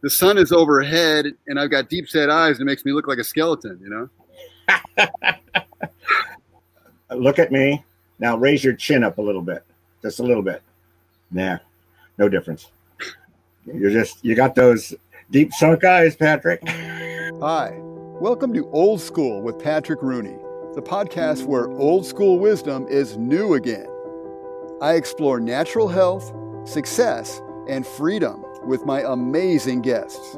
the sun is overhead and I've got deep set eyes and it makes me look like a skeleton, you know? look at me. Now raise your chin up a little bit. Just a little bit. Nah, no difference. You're just you got those deep sunk eyes, Patrick. Hi. Welcome to Old School with Patrick Rooney, the podcast where old school wisdom is new again. I explore natural health, success, and freedom with my amazing guests.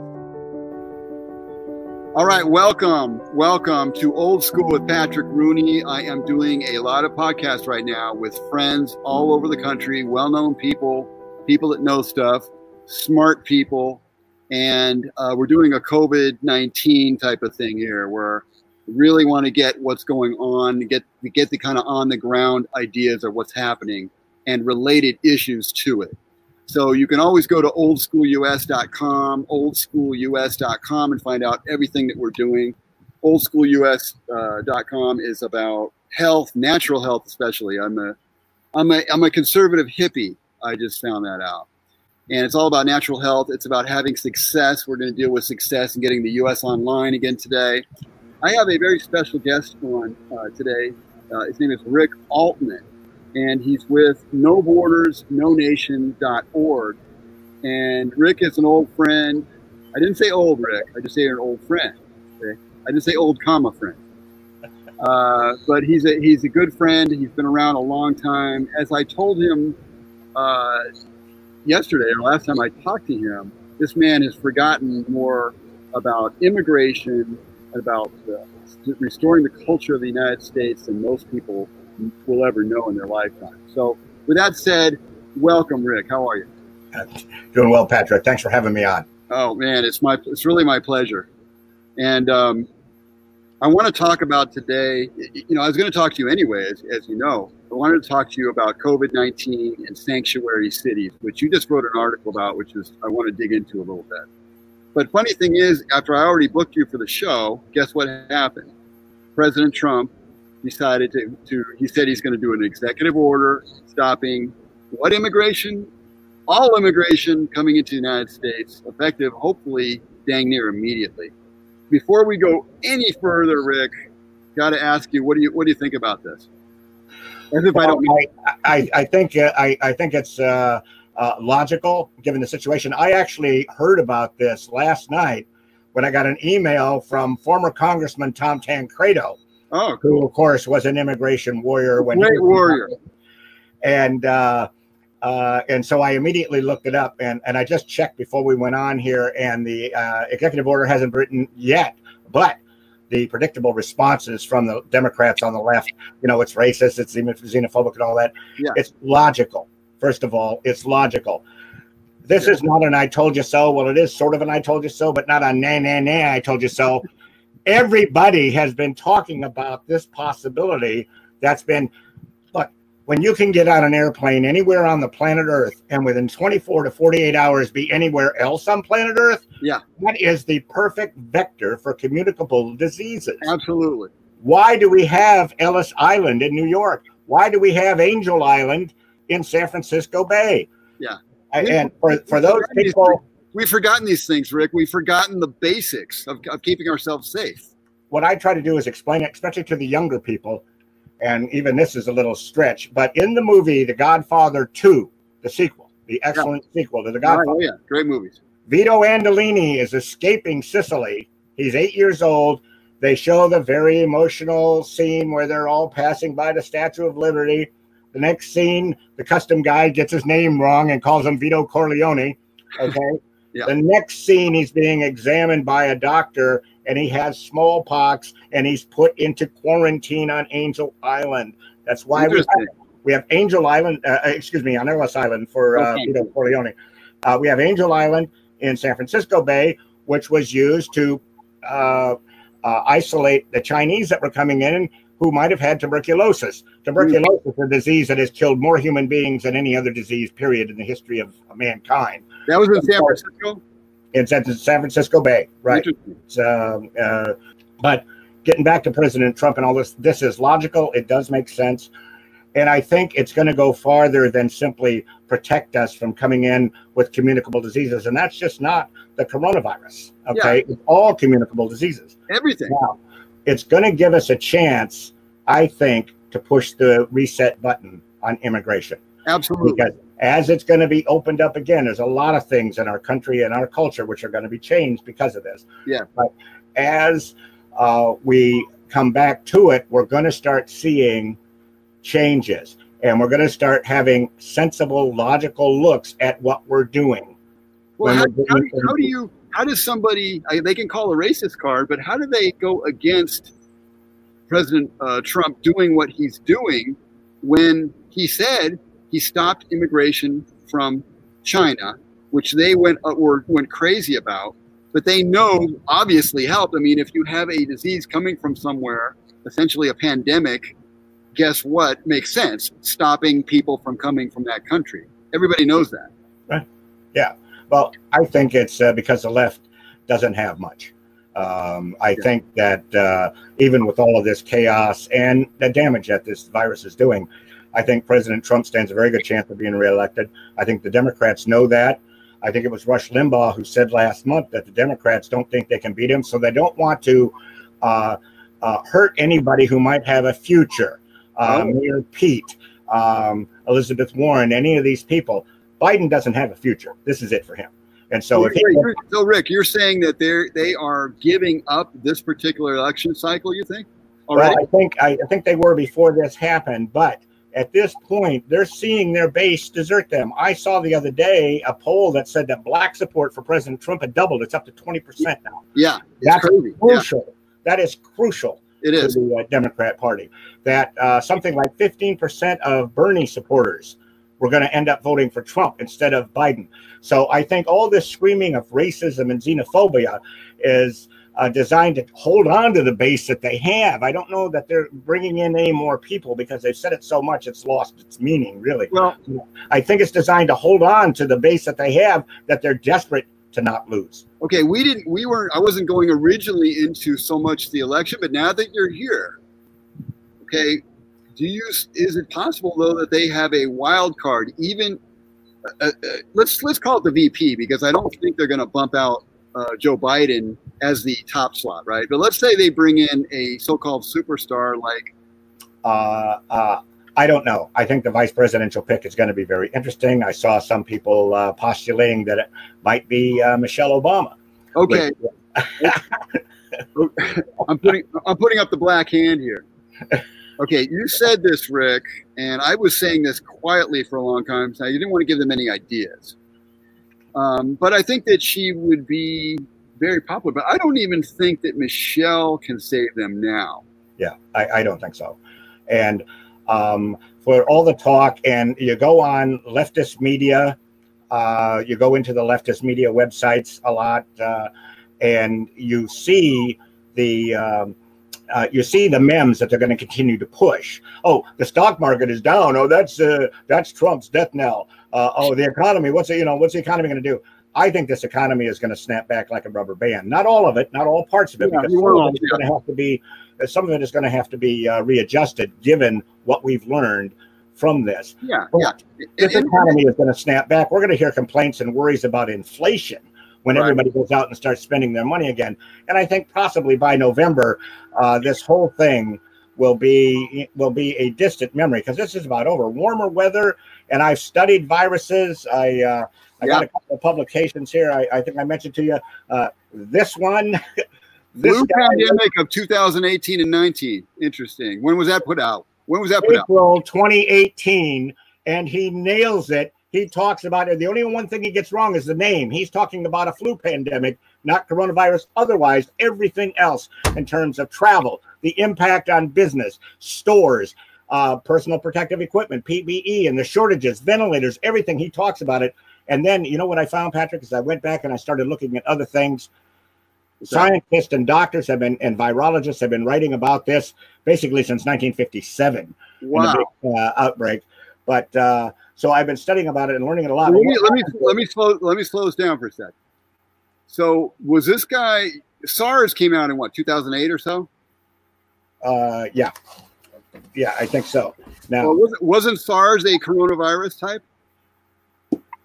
All right, welcome. Welcome to Old School with Patrick Rooney. I am doing a lot of podcasts right now with friends all over the country, well known people, people that know stuff, smart people. And uh, we're doing a COVID 19 type of thing here where we really want to get what's going on, get, get the kind of on the ground ideas of what's happening and related issues to it. So you can always go to oldschoolus.com, oldschoolus.com, and find out everything that we're doing. Oldschoolus.com uh, is about health, natural health, especially. I'm a, I'm a, I'm a conservative hippie. I just found that out. And it's all about natural health. It's about having success. We're going to deal with success and getting the U.S. online again today. I have a very special guest on uh, today. Uh, his name is Rick Oltman and he's with No Borders, No And Rick is an old friend. I didn't say old Rick, I just say an old friend. Okay? I didn't say old comma friend. Uh, but he's a he's a good friend. He's been around a long time. As I told him uh, yesterday, or last time I talked to him, this man has forgotten more about immigration, about uh, restoring the culture of the United States than most people will ever know in their lifetime. So, with that said, welcome, Rick. How are you? Doing well, Patrick. Thanks for having me on. Oh man, it's my it's really my pleasure. And um, I want to talk about today. You know, I was going to talk to you anyway, as, as you know. I wanted to talk to you about COVID nineteen and sanctuary cities, which you just wrote an article about, which is I want to dig into a little bit. But funny thing is, after I already booked you for the show, guess what happened? President Trump decided to, to he said he's going to do an executive order stopping what immigration? All immigration coming into the United States, effective hopefully dang near immediately. Before we go any further, Rick, got to ask you, what do you what do you think about this? As if well, I don't. I, I, I think uh, I, I think it's uh, uh, logical given the situation. I actually heard about this last night when I got an email from former Congressman Tom Tancredo Oh, cool. who of course was an immigration warrior when great warrior. And uh, uh, and so I immediately looked it up, and and I just checked before we went on here, and the uh, executive order hasn't written yet, but the predictable responses from the Democrats on the left, you know, it's racist, it's xenophobic, and all that. Yeah. It's logical. First of all, it's logical. This yeah. is not an "I told you so." Well, it is sort of an "I told you so," but not a "nah nah nah." I told you so everybody has been talking about this possibility that's been look when you can get on an airplane anywhere on the planet earth and within 24 to 48 hours be anywhere else on planet earth yeah. that is the perfect vector for communicable diseases. Absolutely. Why do we have ellis island in new york? Why do we have angel island in san francisco bay? Yeah. And for, for those people We've forgotten these things, Rick. We've forgotten the basics of, of keeping ourselves safe. What I try to do is explain it, especially to the younger people. And even this is a little stretch, but in the movie The Godfather 2, the sequel, the excellent yeah. sequel to The Godfather. Oh, yeah, great movies. Vito Andolini is escaping Sicily. He's eight years old. They show the very emotional scene where they're all passing by the Statue of Liberty. The next scene, the custom guy gets his name wrong and calls him Vito Corleone. Okay. Yeah. The next scene, he's being examined by a doctor and he has smallpox and he's put into quarantine on Angel Island. That's why we have, we have Angel Island, uh, uh excuse me, on Ellis Island for uh, okay. Vito Corleone. Uh, we have Angel Island in San Francisco Bay, which was used to uh, uh, isolate the Chinese that were coming in who might have had tuberculosis. Tuberculosis mm-hmm. is a disease that has killed more human beings than any other disease, period, in the history of mankind. That was in San Francisco. It's at the San Francisco Bay, right? Um, uh, but getting back to President Trump and all this, this is logical. It does make sense. And I think it's going to go farther than simply protect us from coming in with communicable diseases. And that's just not the coronavirus. Okay. Yeah. It's all communicable diseases. Everything. Now, it's going to give us a chance, I think, to push the reset button on immigration. Absolutely. Because as it's going to be opened up again, there's a lot of things in our country and our culture which are going to be changed because of this. Yeah. But as uh, we come back to it, we're going to start seeing changes and we're going to start having sensible, logical looks at what we're doing. Well, how, how, do, how, do, you, how does somebody, they can call a racist card, but how do they go against President uh, Trump doing what he's doing when he said he stopped immigration from China, which they went, were, went crazy about? but they know obviously help. I mean, if you have a disease coming from somewhere, essentially a pandemic, guess what makes sense? Stopping people from coming from that country. Everybody knows that. Right. Yeah. Well, I think it's uh, because the left doesn't have much. Um, I yeah. think that uh, even with all of this chaos and the damage that this virus is doing, I think President Trump stands a very good chance of being reelected. I think the Democrats know that. I think it was Rush Limbaugh who said last month that the Democrats don't think they can beat him, so they don't want to uh, uh, hurt anybody who might have a future. Uh, oh. Mayor Pete, um, Elizabeth Warren, any of these people. Biden doesn't have a future. This is it for him. And so, if he, so Rick, you're saying that they're they are giving up this particular election cycle. You think? Already? Well, I think I, I think they were before this happened, but at this point, they're seeing their base desert them. I saw the other day a poll that said that black support for President Trump had doubled. It's up to 20% now. Yeah. That's crazy. crucial. Yeah. That is crucial. It is. the uh, Democrat Party. That uh, something like 15% of Bernie supporters were going to end up voting for Trump instead of Biden. So I think all this screaming of racism and xenophobia is – uh, designed to hold on to the base that they have. I don't know that they're bringing in any more people because they've said it so much it's lost its meaning, really. Well, I think it's designed to hold on to the base that they have that they're desperate to not lose. Okay, we didn't, we weren't, I wasn't going originally into so much the election, but now that you're here, okay, do you, is it possible though that they have a wild card, even, uh, uh, let's, let's call it the VP because I don't think they're going to bump out uh, Joe Biden as the top slot, right? But let's say they bring in a so-called superstar like. Uh, uh, I don't know. I think the vice presidential pick is going to be very interesting. I saw some people uh, postulating that it might be uh, Michelle Obama. Okay. I'm putting I'm putting up the black hand here. Okay, you said this, Rick, and I was saying this quietly for a long time. So you didn't want to give them any ideas. Um, but I think that she would be very popular. But I don't even think that Michelle can save them now. Yeah, I, I don't think so. And um, for all the talk, and you go on leftist media, uh, you go into the leftist media websites a lot, uh, and you see the um, uh, you see the memes that they're going to continue to push. Oh, the stock market is down. Oh, that's uh, that's Trump's death knell uh, oh, the economy. What's it? You know, what's the economy going to do? I think this economy is going to snap back like a rubber band. Not all of it, not all parts of it, yeah, because some of it is going to have to be, some of it is going to have to be uh, readjusted given what we've learned from this. Yeah, but yeah. This economy is going to snap back. We're going to hear complaints and worries about inflation when right. everybody goes out and starts spending their money again. And I think possibly by November, uh, this whole thing will be will be a distant memory because this is about over. Warmer weather and I've studied viruses. I uh, I got a couple of publications here. I, I think I mentioned to you uh, this one. this Blue pandemic of 2018 and 19. Interesting. When was that put out? When was that put April out? 2018, and he nails it. He talks about it. The only one thing he gets wrong is the name. He's talking about a flu pandemic, not coronavirus. Otherwise, everything else in terms of travel, the impact on business, stores, uh, personal protective equipment, PPE, and the shortages, ventilators, everything. He talks about it. And then, you know what I found, Patrick, is I went back and I started looking at other things. Scientists and doctors have been, and virologists have been writing about this basically since 1957 wow. Big, uh, outbreak. But uh, so I've been studying about it and learning it a lot. Let me let me, let me slow let me slow this down for a sec. So was this guy SARS came out in what 2008 or so? Uh, yeah. Yeah, I think so. Now, well, wasn't, wasn't SARS a coronavirus type?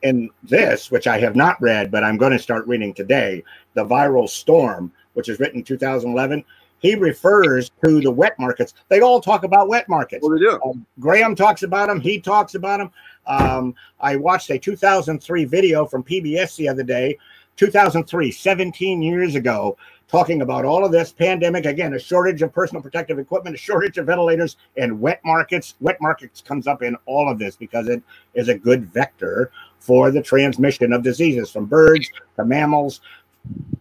In this, which I have not read, but I'm going to start reading today, The Viral Storm, which is written in 2011, he refers to the wet markets. They all talk about wet markets. Well, they do. Um, Graham talks about them. He talks about them. Um, I watched a 2003 video from PBS the other day, 2003, 17 years ago, talking about all of this pandemic. Again, a shortage of personal protective equipment, a shortage of ventilators, and wet markets. Wet markets comes up in all of this because it is a good vector for the transmission of diseases from birds to mammals.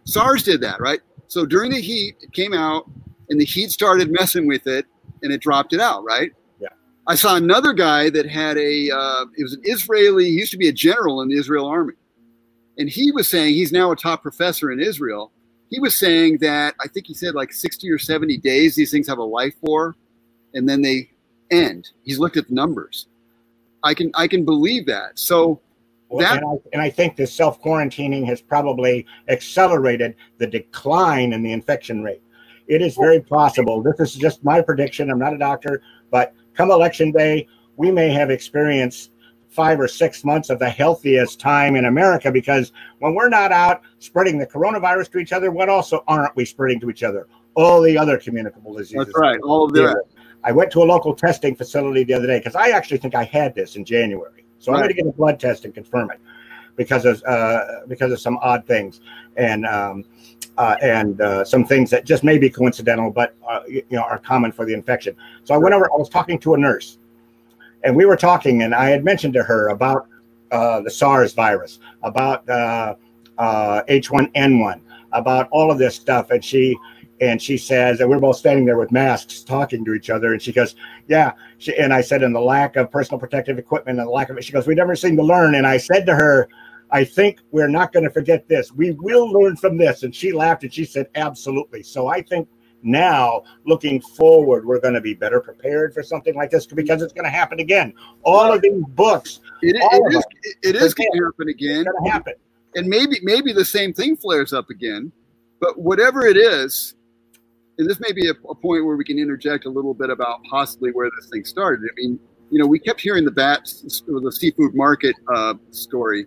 SARS did that, right? So during the heat, it came out, and the heat started messing with it, and it dropped it out, right? Yeah. I saw another guy that had a. Uh, it was an Israeli. He used to be a general in the Israel army, and he was saying he's now a top professor in Israel. He was saying that I think he said like sixty or seventy days these things have a life for, and then they end. He's looked at the numbers. I can I can believe that. So that, and, I, and I think this self quarantining has probably accelerated the decline in the infection rate. It is very possible. This is just my prediction. I'm not a doctor, but come election day, we may have experienced five or six months of the healthiest time in America because when we're not out spreading the coronavirus to each other, what also aren't we spreading to each other? All the other communicable diseases. That's right. All of that. I went to a local testing facility the other day because I actually think I had this in January. So right. I'm going to get a blood test and confirm it because of uh, because of some odd things and um, uh, and uh, some things that just may be coincidental, but uh, you know are common for the infection. So I went over. I was talking to a nurse, and we were talking, and I had mentioned to her about uh, the SARS virus, about H1N1, uh, about all of this stuff, and she and she says, and we're both standing there with masks talking to each other. And she goes, Yeah. She, and I said, And the lack of personal protective equipment and the lack of it. She goes, We never seem to learn. And I said to her, I think we're not going to forget this. We will learn from this. And she laughed and she said, Absolutely. So I think now, looking forward, we're going to be better prepared for something like this because it's going to happen again. All of these books, it, it is, it is going to happen again. It's going to happen. And maybe, maybe the same thing flares up again. But whatever it is, and this may be a, a, point where we can interject a little bit about possibly where this thing started. I mean, you know, we kept hearing the bats, the seafood market uh, story,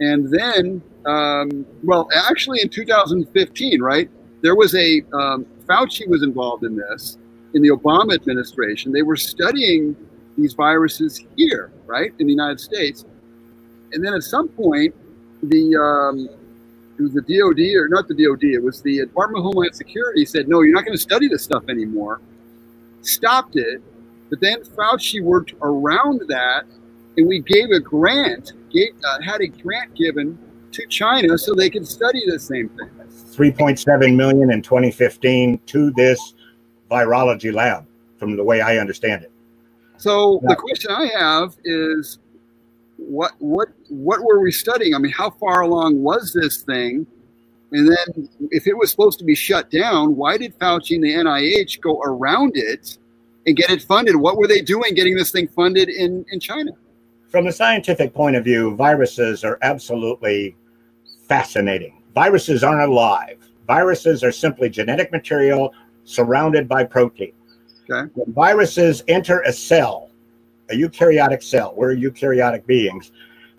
and then, um, well, actually, in 2015, right, there was a um, Fauci was involved in this in the Obama administration. They were studying these viruses here, right, in the United States, and then at some point, the um, it was the DOD or not the DOD, it was the Department of Homeland Security said, no, you're not going to study this stuff anymore. Stopped it. But then Fauci worked around that and we gave a grant, gave, uh, had a grant given to China so they could study the same thing. 3.7 million in 2015 to this virology lab, from the way I understand it. So the question I have is what what what were we studying? I mean, how far along was this thing? And then, if it was supposed to be shut down, why did Fauci and the NIH go around it and get it funded? What were they doing getting this thing funded in, in China? From a scientific point of view, viruses are absolutely fascinating. Viruses aren't alive. Viruses are simply genetic material surrounded by protein. Okay. When viruses enter a cell, a eukaryotic cell. We're eukaryotic beings.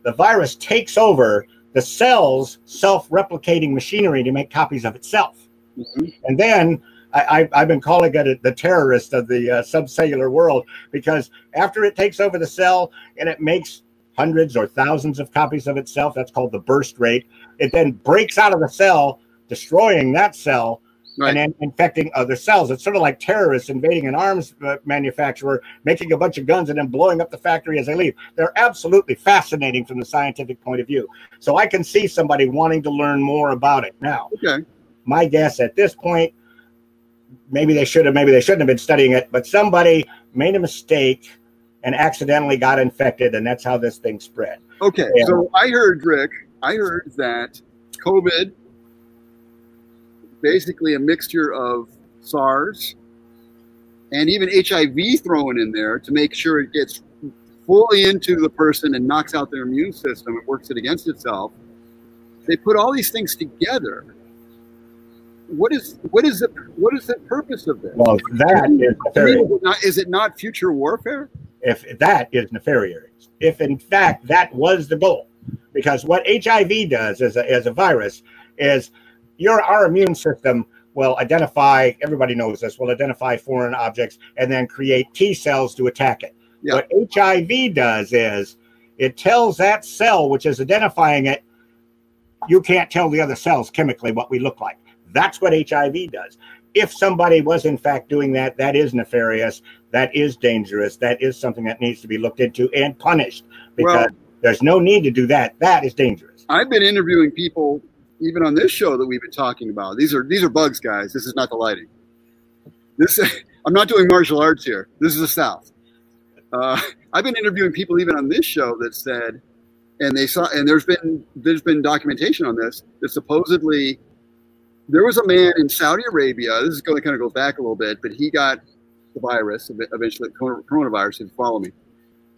The virus takes over the cell's self-replicating machinery to make copies of itself. Mm-hmm. And then I, have been calling it the terrorist of the uh, subcellular world because after it takes over the cell and it makes hundreds or thousands of copies of itself, that's called the burst rate. It then breaks out of the cell, destroying that cell right. and then infecting other cells. It's sort of like terrorists invading an arms uh, manufacturer, making a bunch of guns, and then blowing up the factory as they leave. They're absolutely fascinating from the scientific point of view. So I can see somebody wanting to learn more about it now. Okay. My guess at this point, maybe they should have, maybe they shouldn't have been studying it, but somebody made a mistake and accidentally got infected, and that's how this thing spread. Okay. And, so I heard, Rick, I heard that COVID basically a mixture of SARS and even HIV thrown in there to make sure it gets fully into the person and knocks out their immune system and works it against itself. They put all these things together what is what is the what is the purpose of this? Well, that is nefarious. Is it not, is it not future warfare? If that is nefarious, if in fact that was the goal, because what HIV does as a, as a virus is your our immune system will identify everybody knows this will identify foreign objects and then create T cells to attack it. Yeah. What HIV does is it tells that cell which is identifying it you can't tell the other cells chemically what we look like. That's what HIV does. If somebody was in fact doing that, that is nefarious, that is dangerous, that is something that needs to be looked into and punished because well, there's no need to do that. That is dangerous. I've been interviewing people even on this show that we've been talking about. These are these are bugs, guys. This is not the lighting. This I'm not doing martial arts here. This is the South. Uh, I've been interviewing people even on this show that said, and they saw, and there's been there's been documentation on this that supposedly there was a man in Saudi Arabia. This is going to kind of go back a little bit, but he got the virus eventually, coronavirus. If you follow me,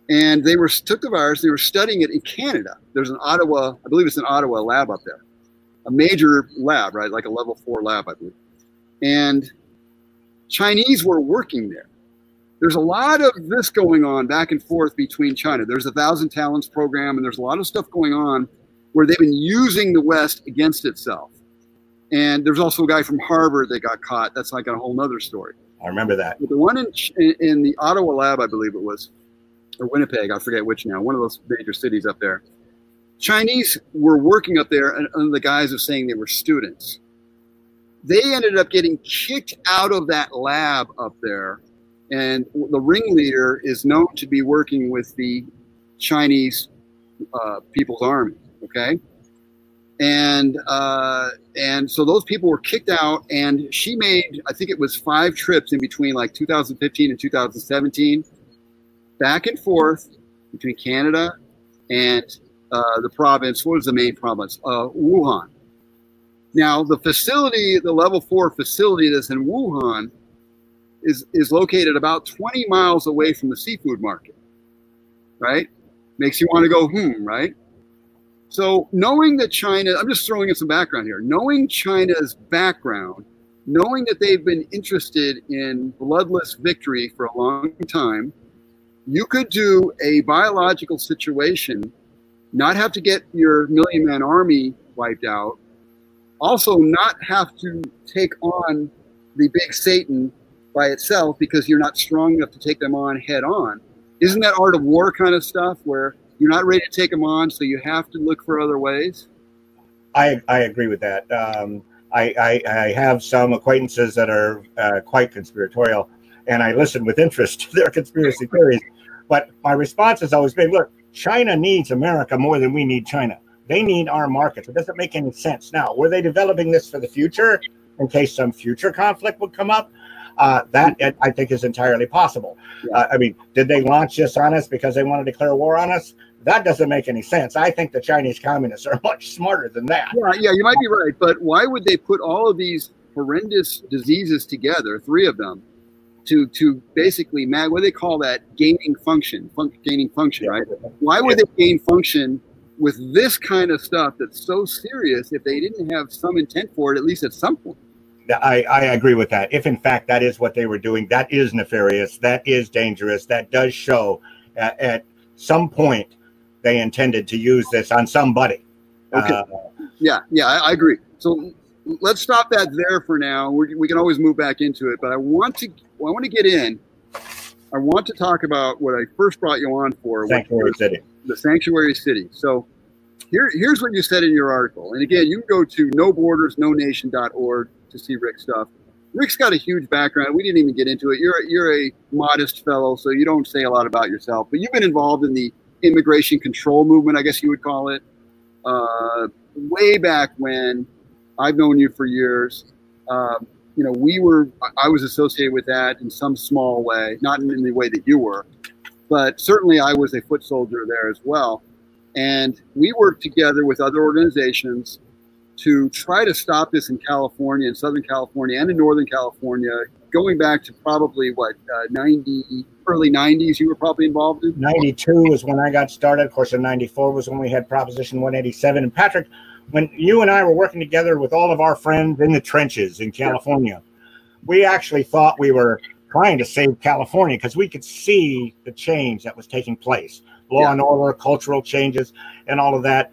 and they were took the virus. They were studying it in Canada. There's an Ottawa, I believe it's an Ottawa lab up there, a major lab, right, like a level four lab, I believe. And Chinese were working there. There's a lot of this going on back and forth between China. There's a Thousand Talents program, and there's a lot of stuff going on where they've been using the West against itself. And there's also a guy from Harvard that got caught. That's like a whole nother story. I remember that. But the one in, in the Ottawa lab, I believe it was, or Winnipeg, I forget which now, one of those major cities up there. Chinese were working up there under the guise of saying they were students. They ended up getting kicked out of that lab up there. And the ringleader is known to be working with the Chinese uh, People's Army. Okay and uh, and so those people were kicked out and she made i think it was five trips in between like 2015 and 2017 back and forth between canada and uh, the province what was the main province? Uh, wuhan. Now the facility the level four facility that's in wuhan is is located about 20 miles away from the seafood market right? Makes you want to go hmm right? So, knowing that China, I'm just throwing in some background here, knowing China's background, knowing that they've been interested in bloodless victory for a long time, you could do a biological situation, not have to get your million man army wiped out, also not have to take on the big Satan by itself because you're not strong enough to take them on head on. Isn't that art of war kind of stuff where you're not ready to take them on, so you have to look for other ways. I, I agree with that. Um, I, I, I, have some acquaintances that are uh, quite conspiratorial, and I listen with interest to their conspiracy theories. But my response has always been look, China needs America more than we need China. They need our market. It doesn't make any sense. Now, were they developing this for the future in case some future conflict would come up? Uh, that I think is entirely possible. Uh, I mean, did they launch this on us because they want to declare war on us? That doesn't make any sense. I think the Chinese communists are much smarter than that. Yeah, yeah, you might be right. But why would they put all of these horrendous diseases together, three of them, to to basically what do they call that gaining function, fun, gaining function, yeah. right? Why would yeah. they gain function with this kind of stuff that's so serious if they didn't have some intent for it, at least at some point? I, I agree with that. If in fact that is what they were doing, that is nefarious, that is dangerous, that does show at, at some point they intended to use this on somebody. Okay. Uh, yeah, yeah, I, I, agree. So let's stop that there for now. We're, we can always move back into it, but I want to I want to get in. I want to talk about what I first brought you on for, Sanctuary City. The Sanctuary City. So here, here's what you said in your article. And again, you can go to nobordersnonation.org to see Rick's stuff. Rick's got a huge background. We didn't even get into it. You're you're a modest fellow, so you don't say a lot about yourself. But you've been involved in the immigration control movement, I guess you would call it, uh, way back when. I've known you for years. Uh, you know, we were, I was associated with that in some small way, not in the way that you were, but certainly I was a foot soldier there as well. And we worked together with other organizations to try to stop this in California, in Southern California, and in Northern California, going back to probably what, uh, 90, early 90s, you were probably involved in? 92 was when I got started. Of course, in 94 was when we had Proposition 187. And Patrick, when you and I were working together with all of our friends in the trenches in California, we actually thought we were trying to save California because we could see the change that was taking place law yeah. and order, cultural changes, and all of that.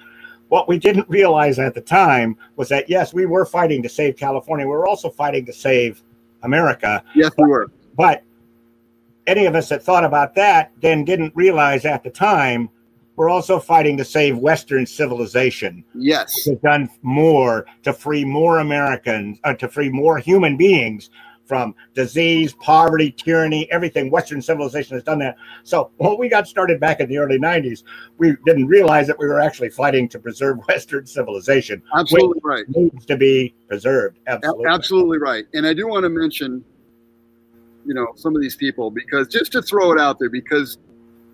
What we didn't realize at the time was that, yes, we were fighting to save California. We were also fighting to save America. Yes, we were. But any of us that thought about that then didn't realize at the time we're also fighting to save Western civilization. Yes. We've done more to free more Americans, uh, to free more human beings from disease, poverty, tyranny, everything. Western civilization has done that. So when we got started back in the early 90s, we didn't realize that we were actually fighting to preserve Western civilization. Absolutely right. Needs to be preserved. Absolutely. Absolutely right. And I do want to mention, you know, some of these people because just to throw it out there, because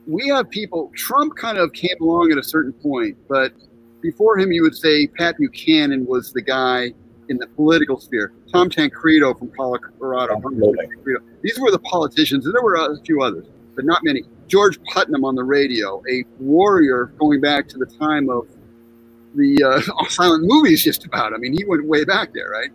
we have people, Trump kind of came along at a certain point, but before him, you would say Pat Buchanan was the guy in the political sphere. Tom Tancredo from Colorado. These were the politicians, and there were a few others, but not many. George Putnam on the radio, a warrior going back to the time of the uh, silent movies, just about. I mean, he went way back there, right?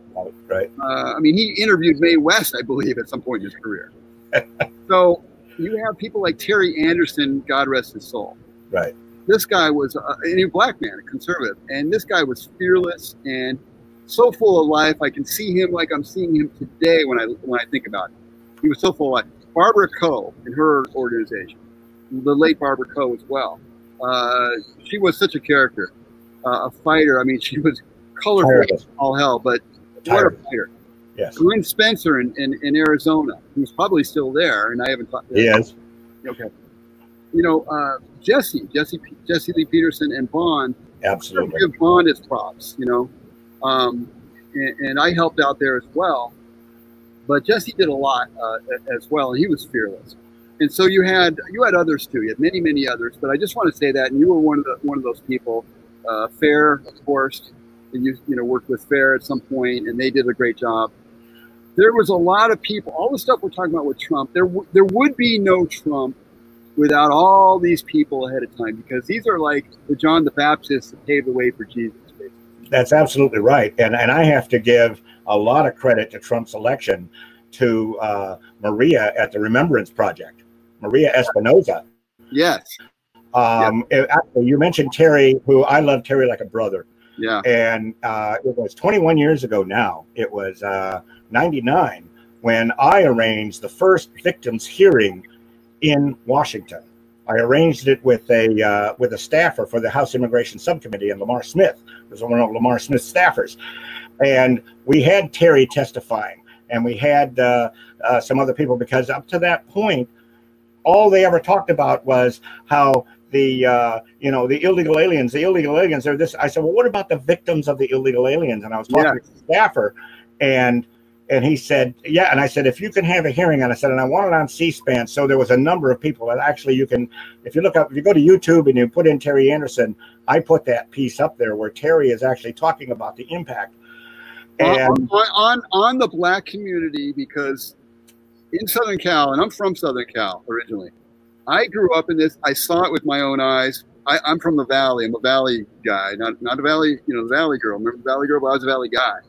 Right. Uh, I mean, he interviewed Mae West, I believe, at some point in his career. so you have people like Terry Anderson, God rest his soul. Right. This guy was a, a black man, a conservative, and this guy was fearless and so full of life. I can see him like I'm seeing him today when I when I think about it. He was so full of life. Barbara Coe and her organization, the late Barbara Coe as well. Uh, she was such a character, uh, a fighter. I mean, she was colorful all hell, but what a fighter. Yes. Glenn Spencer in, in, in, Arizona, who's probably still there, and I haven't talked. He is. Okay. You know, uh, Jesse, Jesse, Jesse Lee Peterson, and Bond. Absolutely. Give Bond his props. You know, um, and, and, I helped out there as well. But Jesse did a lot uh, as well, and he was fearless. And so you had you had others too. You had many many others, but I just want to say that, and you were one of the one of those people. Uh, Fair, of course, and you you know worked with Fair at some point, and they did a great job. There was a lot of people. All the stuff we're talking about with Trump, there w- there would be no Trump without all these people ahead of time, because these are like the John the Baptist that paved the way for Jesus. That's absolutely right, and and I have to give a lot of credit to Trump's election to uh, Maria at the Remembrance Project, Maria Espinoza. Yes. Um, yeah. it, you mentioned Terry, who I love Terry like a brother. Yeah. And uh, it was 21 years ago now. It was uh, 99 when I arranged the first victims hearing in Washington. I arranged it with a uh, with a staffer for the House Immigration Subcommittee, and Lamar Smith was one of Lamar Smith's staffers, and we had Terry testifying, and we had uh, uh, some other people because up to that point, all they ever talked about was how the uh, you know the illegal aliens, the illegal aliens are this. I said, well, what about the victims of the illegal aliens? And I was talking yeah. to the staffer, and and he said, yeah. And I said, if you can have a hearing on, I said, and I want it on C-SPAN. So there was a number of people that actually you can, if you look up, if you go to YouTube and you put in Terry Anderson, I put that piece up there where Terry is actually talking about the impact. And on, on, on the black community, because in Southern Cal, and I'm from Southern Cal originally, I grew up in this. I saw it with my own eyes. I, am from the Valley. I'm a Valley guy, not not a Valley, you know, the Valley girl. Remember the Valley girl? But I was a Valley guy.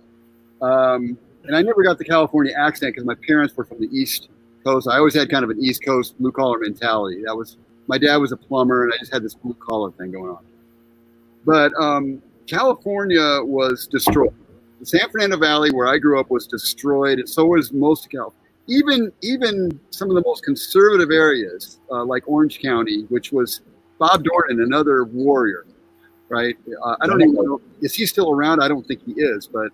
Um, and I never got the California accent because my parents were from the East Coast. I always had kind of an East Coast blue collar mentality. That was my dad was a plumber, and I just had this blue collar thing going on. But um, California was destroyed. The San Fernando Valley, where I grew up, was destroyed, and so was most of California. Even even some of the most conservative areas, uh, like Orange County, which was Bob Dornan, another warrior, right? Uh, I don't even know is he still around. I don't think he is, but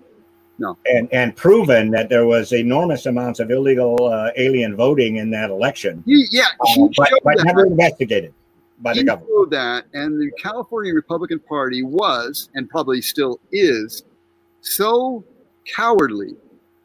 no. And and proven that there was enormous amounts of illegal uh, alien voting in that election. He, yeah, uh, but, but never investigated by he the government. that, and the California Republican Party was, and probably still is, so cowardly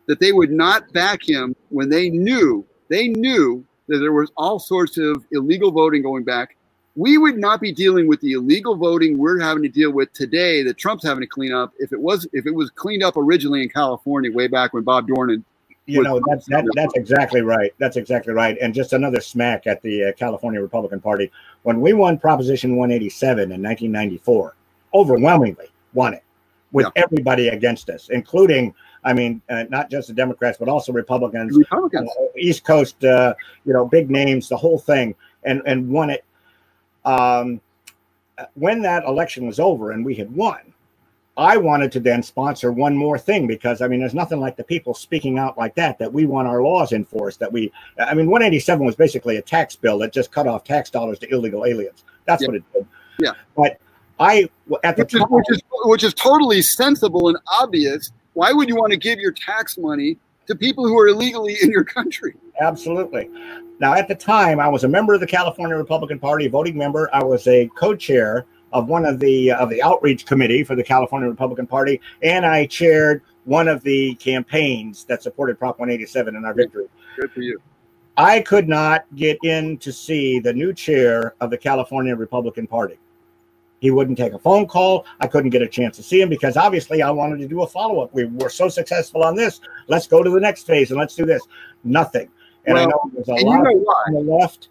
that they would not back him when they knew they knew that there was all sorts of illegal voting going back we would not be dealing with the illegal voting we're having to deal with today that Trump's having to clean up if it was if it was cleaned up originally in California way back when Bob Dornan you know that's that, that's exactly right that's exactly right and just another smack at the uh, California Republican Party when we won Proposition 187 in 1994 overwhelmingly won it with yeah. everybody against us, including, I mean, uh, not just the Democrats, but also Republicans, Republicans. Uh, East Coast, uh, you know, big names, the whole thing, and and won it. Um, when that election was over and we had won, I wanted to then sponsor one more thing because I mean, there's nothing like the people speaking out like that that we want our laws enforced. That we, I mean, 187 was basically a tax bill that just cut off tax dollars to illegal aliens. That's yeah. what it did. Yeah. But I, at the which time, is, which is which is totally sensible and obvious. Why would you want to give your tax money to people who are illegally in your country? Absolutely. Now, at the time, I was a member of the California Republican Party, a voting member. I was a co-chair of one of the uh, of the outreach committee for the California Republican Party, and I chaired one of the campaigns that supported Prop 187 in our victory. Good for you. I could not get in to see the new chair of the California Republican Party. He wouldn't take a phone call. I couldn't get a chance to see him because obviously I wanted to do a follow up. We were so successful on this. Let's go to the next phase and let's do this. Nothing. And well, I know there's a lot you know on the left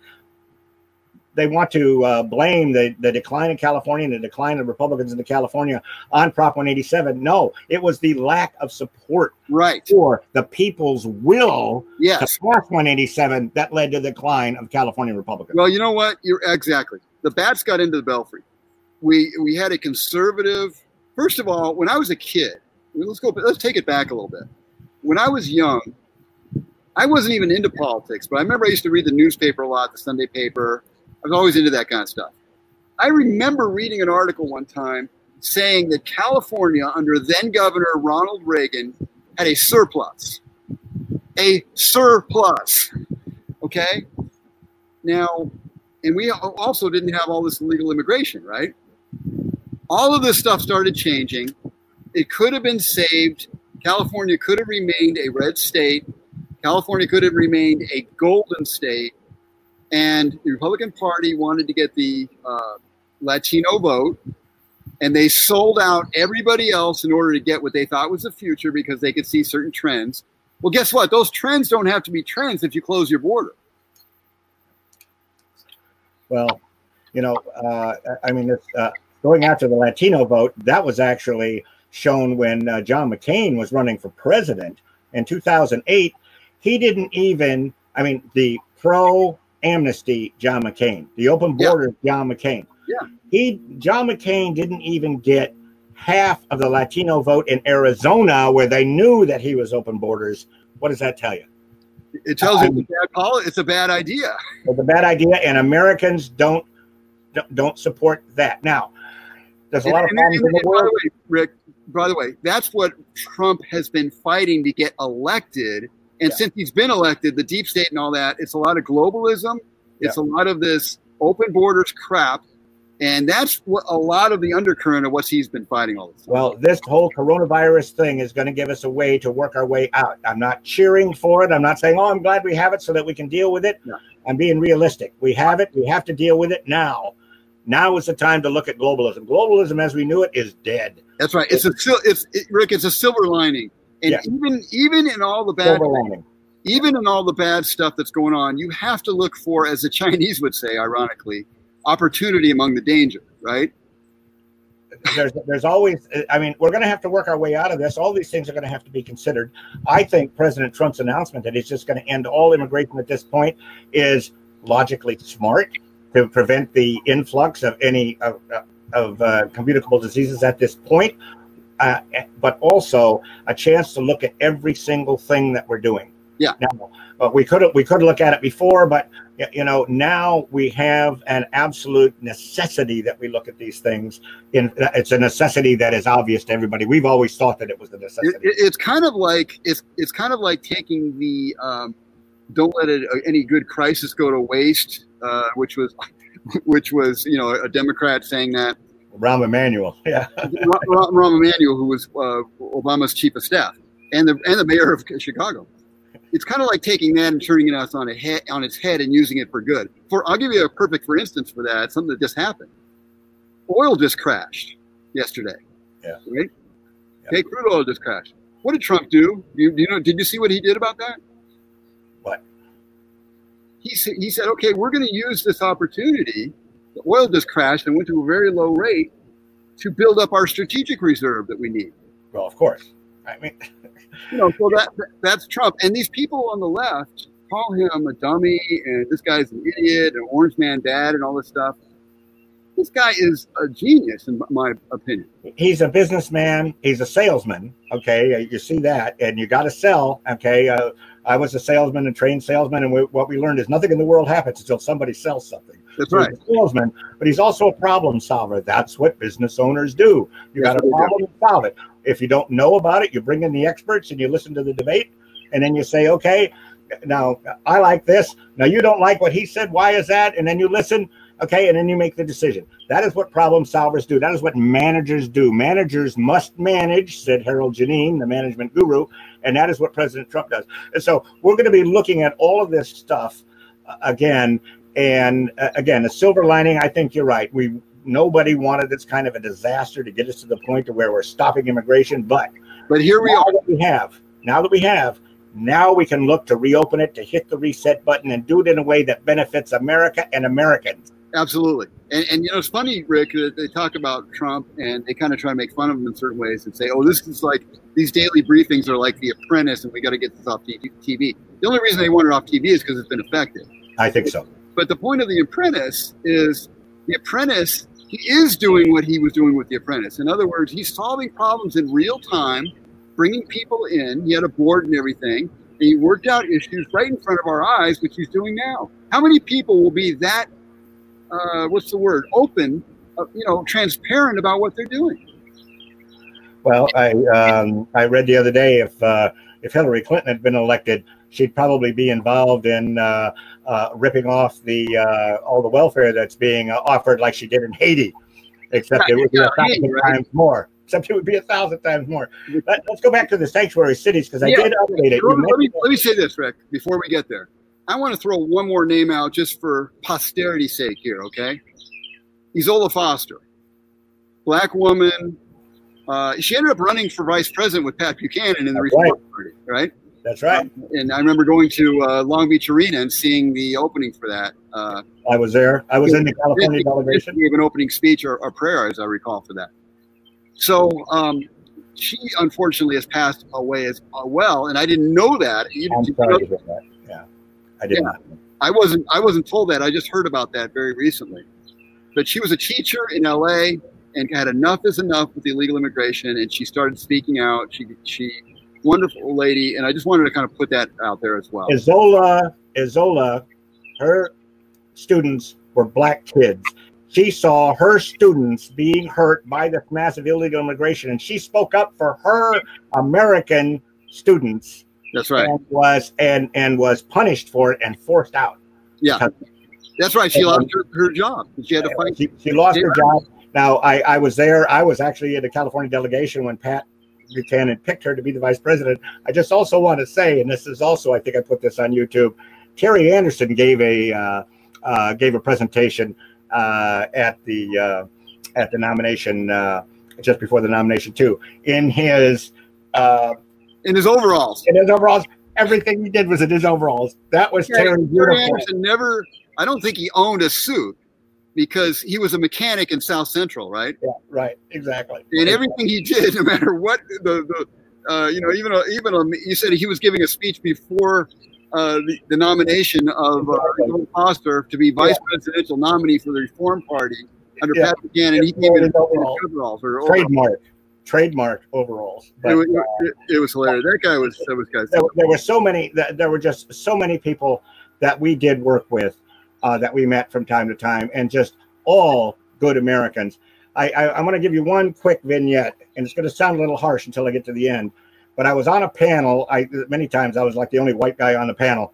they want to uh, blame the, the decline in California and the decline of Republicans in California on Prop 187. No, it was the lack of support right. for the people's will yes. to pass 187 that led to the decline of California Republicans. Well, you know what? You're exactly. The bats got into the belfry. We we had a conservative. First of all, when I was a kid, let's go. Let's take it back a little bit. When I was young, I wasn't even into politics, but I remember I used to read the newspaper a lot, the Sunday paper. I was always into that kind of stuff. I remember reading an article one time saying that California, under then Governor Ronald Reagan, had a surplus. A surplus. Okay? Now, and we also didn't have all this illegal immigration, right? All of this stuff started changing. It could have been saved. California could have remained a red state. California could have remained a golden state and the Republican Party wanted to get the uh, Latino vote, and they sold out everybody else in order to get what they thought was the future because they could see certain trends. Well, guess what? Those trends don't have to be trends if you close your border. Well, you know, uh, I mean, uh, going after the Latino vote, that was actually shown when uh, John McCain was running for president in 2008. He didn't even, I mean, the pro amnesty John McCain, the open border yeah. John McCain. Yeah. He John McCain didn't even get half of the Latino vote in Arizona where they knew that he was open borders. What does that tell you? It tells you it's a bad. It's a bad idea. It's a bad idea, and Americans don't don't support that. Now, there's a and, lot of problems and, and, in the world. By the way, Rick, by the way, that's what Trump has been fighting to get elected and yeah. since he's been elected, the deep state and all that, it's a lot of globalism. It's yeah. a lot of this open borders crap. And that's what a lot of the undercurrent of what he's been fighting all this time. Well, this whole coronavirus thing is going to give us a way to work our way out. I'm not cheering for it. I'm not saying, oh, I'm glad we have it so that we can deal with it. Yeah. I'm being realistic. We have it. We have to deal with it now. Now is the time to look at globalism. Globalism, as we knew it, is dead. That's right. It's a it's it, Rick. It's a silver lining. And even even in all the bad even in all the bad stuff that's going on, you have to look for, as the Chinese would say, ironically, opportunity among the danger, right? There's there's always I mean, we're gonna have to work our way out of this. All these things are gonna have to be considered. I think President Trump's announcement that he's just gonna end all immigration at this point is logically smart to prevent the influx of any of, of uh, communicable diseases at this point uh, but also a chance to look at every single thing that we're doing. Yeah. Now, uh, we could we could look at it before, but you know now we have an absolute necessity that we look at these things. In it's a necessity that is obvious to everybody. We've always thought that it was a necessity. It, it's kind of like it's it's kind of like taking the um, don't let it, any good crisis go to waste, uh, which was which was you know a Democrat saying that Rahm Emanuel, yeah, Rahm, Rahm Emanuel, who was uh, Obama's chief of staff and the and the mayor of Chicago. It's kind of like taking that and turning it on a head on its head and using it for good. For I'll give you a perfect for instance for that. Something that just happened. Oil just crashed yesterday. Yeah. Right. Yeah. Okay, crude oil just crashed. What did Trump do? You, you know? Did you see what he did about that? What? He said. He said, "Okay, we're going to use this opportunity the oil just crashed and went to a very low rate to build up our strategic reserve that we need. Well, of course. I mean, you know, so that that's Trump, and these people on the left call him a dummy, and this guy's an idiot, an orange man dad, and all this stuff. This guy is a genius, in my opinion. He's a businessman. He's a salesman. Okay, you see that, and you got to sell. Okay, uh, I was a salesman and trained salesman, and we, what we learned is nothing in the world happens until somebody sells something. That's so right. salesman, but he's also a problem solver. That's what business owners do. You got a problem, solve it. If you don't know about it, you bring in the experts and you listen to the debate, and then you say, okay, now I like this. Now you don't like what he said. Why is that? And then you listen. Okay, and then you make the decision. That is what problem solvers do. That is what managers do. Managers must manage, said Harold Geneen, the management guru, and that is what President Trump does. And so we're going to be looking at all of this stuff uh, again. And uh, again, the silver lining, I think you're right. We nobody wanted this kind of a disaster to get us to the point to where we're stopping immigration, but but here we are. we have now that we have now we can look to reopen it, to hit the reset button, and do it in a way that benefits America and Americans. Absolutely. And, and you know, it's funny, Rick, that they talk about Trump and they kind of try to make fun of him in certain ways and say, oh, this is like these daily briefings are like The Apprentice and we got to get this off TV. The only reason they want it off TV is because it's been effective. I think so. But the point of The Apprentice is The Apprentice, he is doing what he was doing with The Apprentice. In other words, he's solving problems in real time, bringing people in. He had a board and everything. And he worked out issues right in front of our eyes, which he's doing now. How many people will be that uh, what's the word open uh, you know transparent about what they're doing well i um, i read the other day if uh, if hillary clinton had been elected she'd probably be involved in uh, uh, ripping off the uh, all the welfare that's being offered like she did in haiti except it would be a thousand right? times more except it would be a thousand times more. Let, us go back to the sanctuary cities because I yeah. did update it. Let me, let me say this, Rick, before we get there. I want to throw one more name out just for posterity's sake here, okay? Ezola Foster, black woman. Uh, she ended up running for vice president with Pat Buchanan in the Reform right. Party, right? That's right. Um, and I remember going to uh, Long Beach Arena and seeing the opening for that. Uh, I was there. I was in the California delegation. Gave an opening speech or, or, prayer, as I recall, for that. So um, she unfortunately has passed away as uh, well, and I didn't know that. I'm sorry know, that. Yeah. I did yeah. not. I wasn't. I wasn't told that. I just heard about that very recently. But she was a teacher in L.A. and had enough is enough with illegal immigration, and she started speaking out. She she wonderful lady, and I just wanted to kind of put that out there as well. Ezola, Ezola, her students were black kids. She saw her students being hurt by this massive illegal immigration, and she spoke up for her American students that's right. And was and and was punished for it and forced out. Yeah, that's right. She and, lost her, her, job. She had to fight. She, she lost her job. Now I, I was there. I was actually in the California delegation when Pat Buchanan picked her to be the vice president. I just also want to say, and this is also I think I put this on YouTube. Terry Anderson gave a uh, uh, gave a presentation uh, at the uh, at the nomination uh, just before the nomination too. In his uh, in his overalls. In his overalls. Everything he did was in his overalls. That was yeah, Terry Terry Anderson never. I don't think he owned a suit because he was a mechanic in South Central, right? Yeah, right, exactly. And everything he did, no matter what the, the uh, you know, even a, even a, you said he was giving a speech before uh, the, the, nomination of uh, Foster to be vice yeah. presidential nominee for the Reform Party under yeah. Pat Buchanan. He came in overalls or trademark trademark overalls. But, it, it, it, was hilarious. That guy was that was guys. There, there, were so many. There were just so many people that we did work with, uh, that we met from time to time, and just all good Americans. I, I, I'm going to give you one quick vignette, and it's going to sound a little harsh until I get to the end. But I was on a panel. I many times I was like the only white guy on the panel,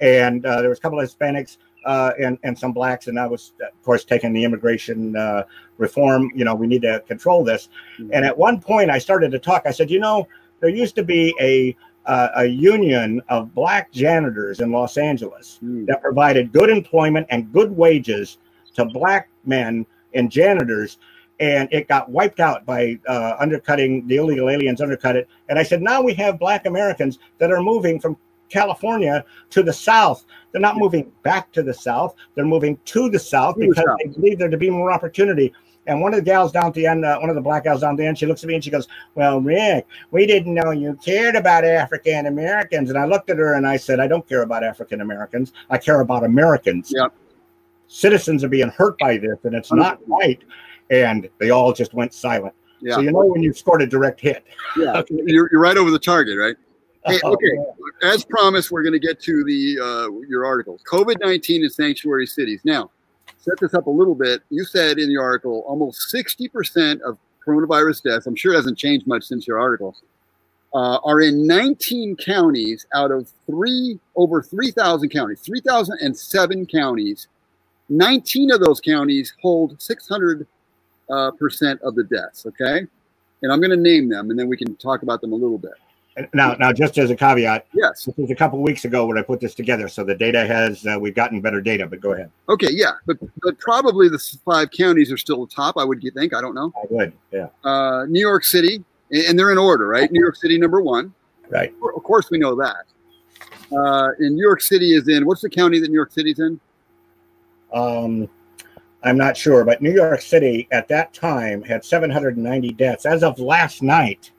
and uh, there was a couple of Hispanics uh, and and some blacks, and I was of course taking the immigration uh, reform. You know, we need to control this. Mm-hmm. And at one point, I started to talk. I said, you know, there used to be a uh, a union of black janitors in Los Angeles mm. that provided good employment and good wages to black men and janitors and it got wiped out by uh, undercutting the illegal aliens undercut it and i said now we have black americans that are moving from California to the south. They're not moving back to the south. They're moving to the south because they believe there to be more opportunity. And one of the gals down at the end, uh, one of the black gals down at the end, she looks at me and she goes, "Well, Rick, we didn't know you cared about African Americans." And I looked at her and I said, "I don't care about African Americans. I care about Americans. Yep. Citizens are being hurt by this, and it's not right." And they all just went silent. Yeah. So you know when you've scored a direct hit. yeah. You're, you're right over the target, right? Hey, okay. As promised, we're going to get to the uh, your article. COVID nineteen in sanctuary cities. Now, set this up a little bit. You said in the article almost sixty percent of coronavirus deaths. I'm sure it hasn't changed much since your article. Uh, are in 19 counties out of three over 3,000 counties, 3,007 counties. 19 of those counties hold 600 uh, percent of the deaths. Okay, and I'm going to name them, and then we can talk about them a little bit. Now, now, just as a caveat, Yes. this was a couple weeks ago when I put this together, so the data has uh, we've gotten better data. But go ahead. Okay, yeah, but but probably the five counties are still the top. I would think. I don't know. I would. Yeah. Uh, New York City, and and they're in order, right? New York City number one. Right. Of course, we know that. Uh, and New York City is in. What's the county that New York City's in? Um, I'm not sure, but New York City at that time had 790 deaths. As of last night,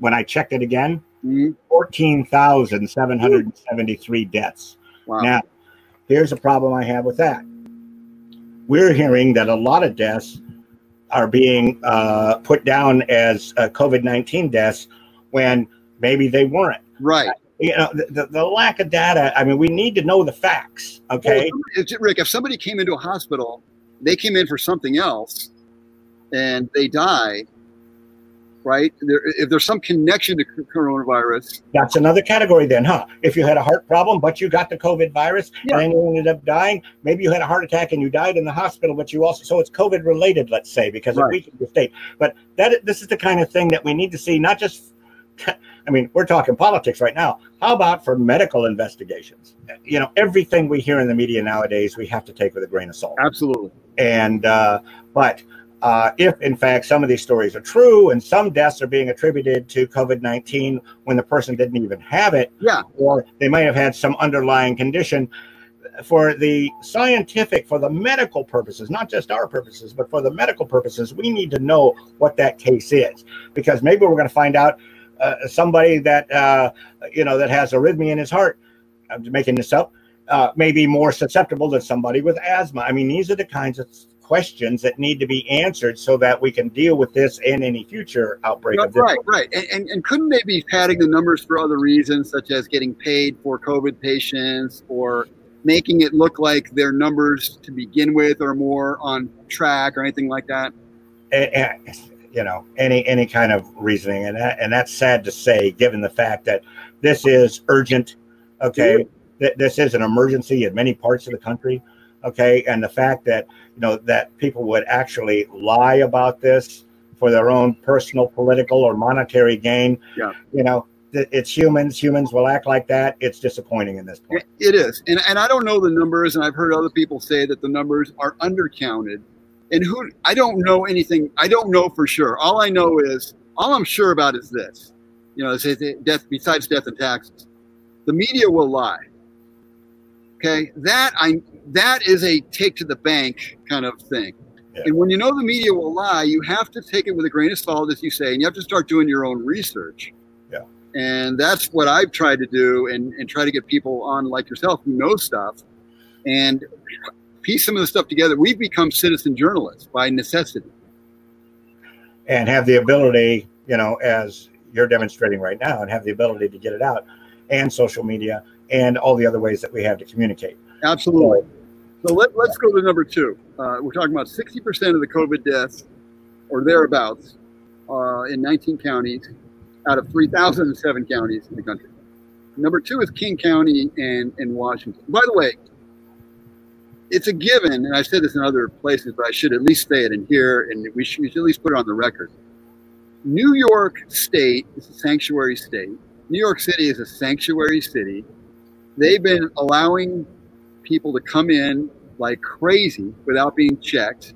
when I checked it again, Mhm. 14,773 deaths. Wow. Now, here's a problem I have with that. We're hearing that a lot of deaths are being uh, put down as uh, COVID 19 deaths when maybe they weren't. right. You know, the, the, lack of data, I mean, we need to know the facts, okay? Well, Rick, if somebody came into a hospital, they came in for something else, and they die. Right. There, if there's some connection to coronavirus, That's another category then, huh? If you had a heart problem, but you got the COVID virus Yeah. and you ended up dying, maybe you had a heart attack and you died in the hospital, but you also, so it's COVID related, let's say, because it Right. weakened your state. But that this is the kind of thing that we need to see, not just, I mean, we're talking politics right now. How about for medical investigations? You know, everything we hear in the media nowadays, we have to take with a grain of salt. absolutely. And uh, but uh, if in fact some of these stories are true and some deaths are being attributed to COVID nineteen when the person didn't even have it, Yeah. or they might have had some underlying condition. For the scientific, for the medical purposes, not just our purposes, but for the medical purposes, we need to know what that case is because maybe we're going to find out uh, somebody that uh, you know that has arrhythmia in his heart. I'm making this up. Uh, may be more susceptible than somebody with asthma. I mean, these are the kinds of questions that need to be answered so that we can deal with this and any future outbreak Right, right, right. And, and, and couldn't they be padding the numbers for other reasons, such as getting paid for COVID patients or making it look like their numbers to begin with are more on track or anything like that? and, and, you know any any kind of reasoning and that, and that's sad to say given the fact that this is urgent okay mm-hmm. Th- this is an emergency in many parts of the country okay and the fact that you know that people would actually lie about this for their own personal political or monetary gain Yeah. you know it's humans humans will act like that it's disappointing in this point It is. And, and I don't know the numbers, and I've heard other people say that the numbers are undercounted. And who I don't know anything, I don't know for sure. All I know is, all I'm sure about is this. You know, death, besides death and taxes, the media will lie. Okay, that I that is a take to the bank kind of thing. Yeah. And when you know the media will lie, you have to take it with a grain of salt, as you say, and you have to start doing your own research. Yeah. And that's what I've tried to do, and, and try to get people on like yourself who know stuff, and piece some of the stuff together. We've become citizen journalists by necessity. and have the ability, you know, as you're demonstrating right now, and have the ability to get it out, and social media, and all the other ways that we have to communicate. Absolutely. So let, let's go to number two. Uh, we're talking about 60% of the COVID deaths or thereabouts uh, in 19 counties out of 3,007 counties in the country. Number two is King County and, and Washington. By the way, it's a given, and I've said this in other places, but I should at least say it in here, and we should, we should at least put it on the record. New York State is a sanctuary state. New York City is a sanctuary city. They've been allowing people to come in like crazy without being checked.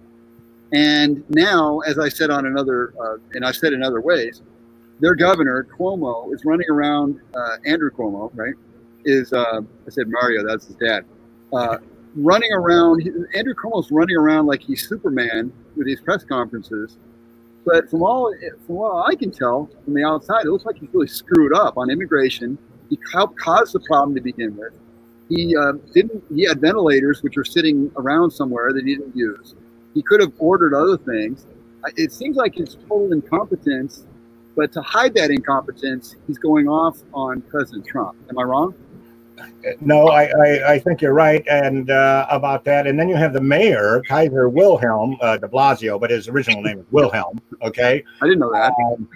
And now, as I said on another, uh, and I've said in other ways, their governor Cuomo is running around. Uh, Andrew Cuomo, right? Is uh, I said Mario? That's his dad. Uh, running around. Andrew Cuomo's running around like he's Superman with these press conferences. But from all from what I can tell from the outside, it looks like he's really screwed up on immigration. He helped cause the problem to begin with. He uh, didn't. He had ventilators which were sitting around somewhere that he didn't use. He could have ordered other things. It seems like his total incompetence. But to hide that incompetence, he's going off on President Trump. Am I wrong? No, I, I, I, think you're right, and uh, about that. And then you have the mayor, Kaiser Wilhelm uh, De Blasio, but his original name is Wilhelm. Okay, I didn't know that. Um,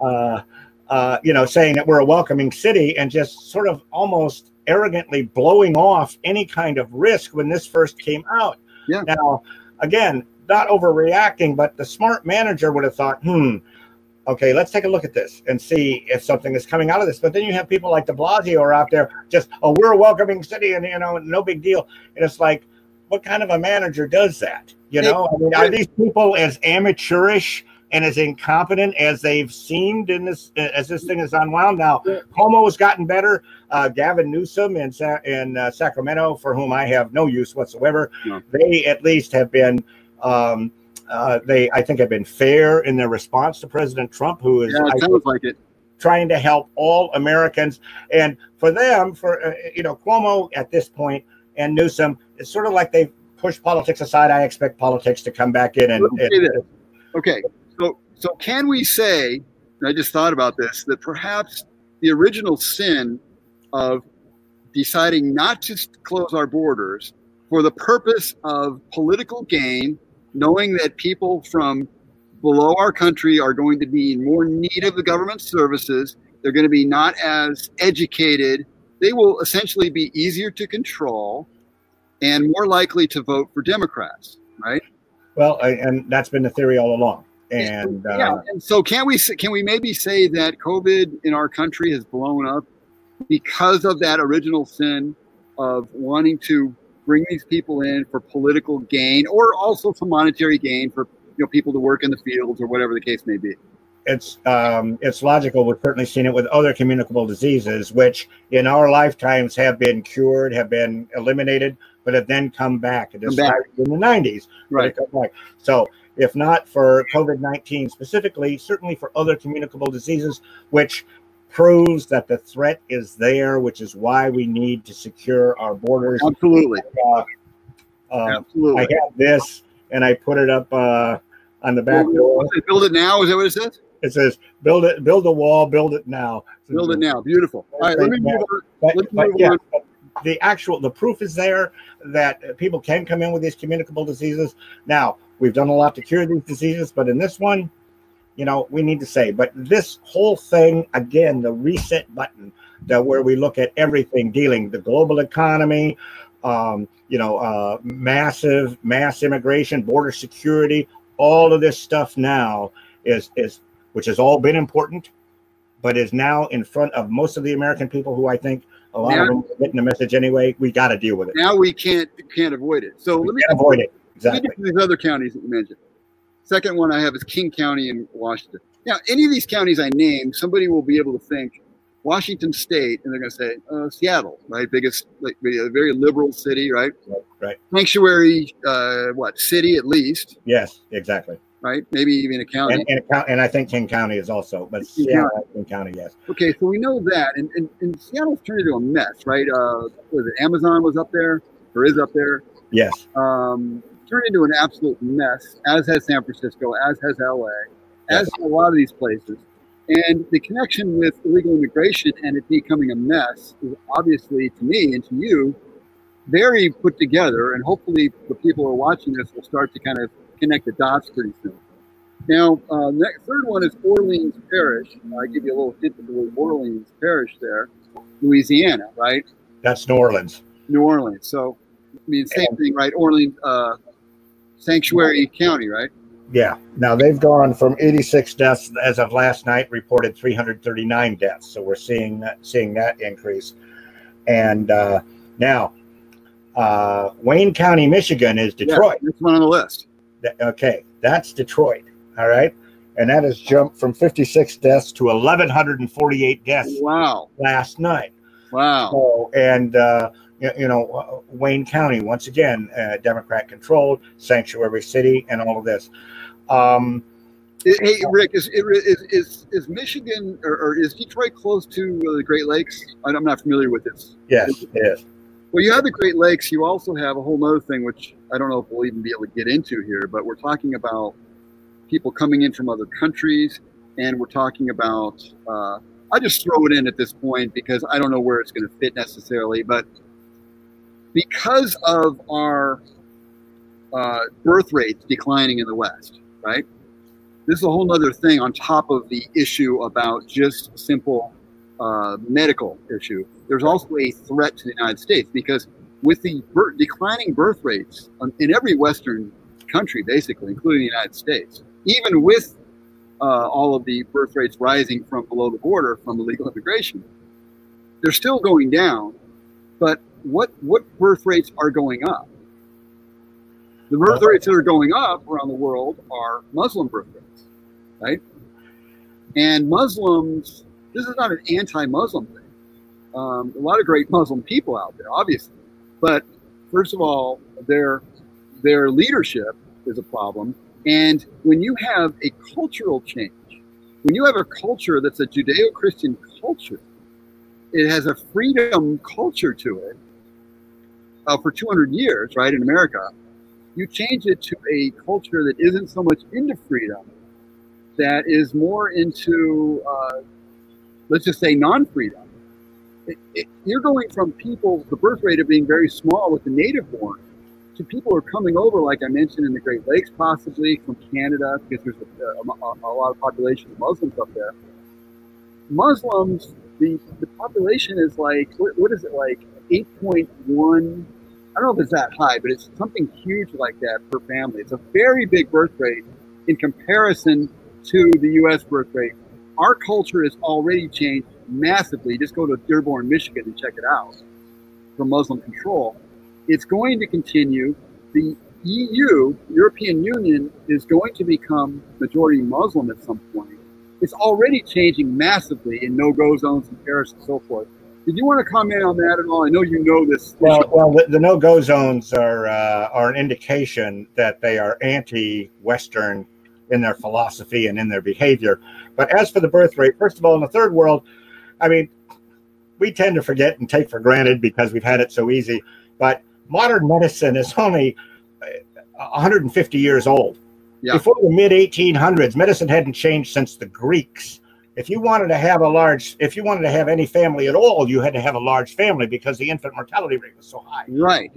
uh, uh, you know, saying that we're a welcoming city, and just sort of almost arrogantly blowing off any kind of risk when this first came out. Yeah. Now, again, not overreacting, but the smart manager would have thought, hmm, okay, let's take a look at this and see if something is coming out of this. But then you have people like De Blasio are out there just, oh, we're a welcoming city, and you know, no big deal. And it's like, what kind of a manager does that? You know, I mean, are these people as amateurish and as incompetent as they've seemed in this as this thing is unwound? Now, Cuomo has gotten better. Uh, Gavin Newsom in Sa- in uh, Sacramento, for whom I have no use whatsoever, no. they at least have been. Um, uh, they, I think, have been fair in their response to President Trump, who is yeah, sounds like it. trying to help all Americans. And for them, for uh, you know, Cuomo at this point and Newsom, it's sort of like they push politics aside. I expect politics to come back in and. and okay, so can we say? I just thought about this that perhaps the original sin of deciding not to close our borders for the purpose of political gain knowing that people from below our country are going to be in more need of the government services. They're going to be not as educated. They will essentially be easier to control and more likely to vote for Democrats, right? Well, and that's been the theory all along. And yeah, uh, and so can we can we maybe say that COVID in our country has blown up because of that original sin of wanting to bring these people in for political gain or also for monetary gain for you know people to work in the fields or whatever the case may be it's um, it's logical. We've certainly seen it with other communicable diseases, which in our lifetimes have been cured, have been eliminated, but have then come back. It started in the '90s, right? So, if not for COVID nineteen specifically, certainly for other communicable diseases, which proves that the threat is there, which is why we need to secure our borders. Absolutely. Uh, uh, Absolutely. I have this, and I put it up uh, on the back door. Build it now. Is that what it says? It says build it, build a wall, build it now. Build it now. Beautiful. All right, let me move on. But, let me but, yeah. The actual the proof is there that people can come in with these communicable diseases. Now we've done a lot to cure these diseases, but in this one, you know, we need to say. But this whole thing, again, the reset button, that where we look at everything dealing the global economy, um, you know, uh, massive mass immigration, border security, all of this stuff now is is which has all been important, but is now in front of most of the American people who I think a lot now, of them are getting the message anyway. We got to deal with it. Now we can't can't avoid it. So we let me avoid it. Exactly. These other counties that you mentioned. Second one I have is King County in Washington. Now, any of these counties I name, somebody will be able to think Washington State, and they're going to say uh, Seattle, right? Biggest, like a very liberal city, right? Right. right. Sanctuary, uh, what city at least? Yes, exactly. Right, maybe even a county, and, and, and I think King County is also, but King Seattle, County. King County, yes. Okay, so we know that, and, and, and Seattle's turned into a mess, right? Uh, was it Amazon was up there, or is up there? Yes. Um, turned into an absolute mess, as has San Francisco, as has LA, as a lot of these places. And the connection with illegal immigration and it becoming a mess is obviously, to me and to you, very put together. And hopefully, the people who are watching this will start to kind of connect the dots pretty soon. Now, uh, next, third one is Orleans Parish. I give you a little hint of the Orleans Parish there, Louisiana, right? That's New Orleans. New Orleans. So, I mean, same thing, right? Orleans, uh, Sanctuary County, right? Yeah. Now they've gone from 86 deaths as of last night, reported 339 deaths. So we're seeing that seeing that increase. And uh, now, uh, Wayne County, Michigan, is Detroit. Yeah, one on the list. Okay, that's Detroit. All right, and that has jumped from 56 deaths to 1,148 deaths. Wow. Last night. Wow. So, and uh, you know, uh, Wayne County, once again, uh, Democrat controlled, sanctuary city, and all of this. Um, hey, Rick, is, is, is, is Michigan or, or, is Detroit close to the Great Lakes? I'm not familiar with this. Yes, it is. Well, you have the Great Lakes. You also have a whole other thing, which I don't know if we'll even be able to get into here, but we're talking about people coming in from other countries, and we're talking about. Uh, I just throw it in at this point because I don't know where it's going to fit necessarily, but because of our uh, birth rates declining in the West, right? This is a whole other thing on top of the issue about just simple uh, medical issue. There's also a threat to the United States because with the bir- declining birth rates in every Western country, basically, including the United States, even with uh, all of the birth rates rising from below the border from illegal immigration, they're still going down. But what what birth rates are going up? The birth rates that are going up around the world are Muslim birth rates, right? And Muslims, this is not an anti-Muslim thing. Um, a lot of great Muslim people out there, obviously, but first of all, their their leadership is a problem. And when you have a cultural change, when you have a culture that's a Judeo-Christian culture, it has a freedom culture to it uh, for 200 years, right, in America. You change it to a culture that isn't so much into freedom, that is more into, uh, let's just say, non-freedom. It, it, you're going from people, the birth rate of being very small with the native born, to people who are coming over, like I mentioned, in the Great Lakes, possibly from Canada, because there's a, a, a lot of population of Muslims up there. Muslims, the, the population is like, what, what is it like, 8.1? I don't know if it's that high, but it's something huge like that per family. It's a very big birth rate in comparison to the U.S. birth rate. Our culture has already changed massively. Just go to Dearborn, Michigan, and check it out for Muslim control it's going to continue. The EU, European Union, is going to become majority Muslim at some point. It's already changing massively in no-go zones in Paris and so forth. Did you want to comment on that at all? I know you know this. Well, well, the, the no-go zones are uh, are an indication that they are anti-Western in their philosophy and in their behavior. But as for the birth rate, first of all, in the third world, I mean, we tend to forget and take for granted because we've had it so easy. But modern medicine is only 150 uh, years old. Yeah. Before the mid 1800s, medicine hadn't changed since the Greeks. If you wanted to have a large, if you wanted to have any family at all, you had to have a large family because the infant mortality rate was so high. Right.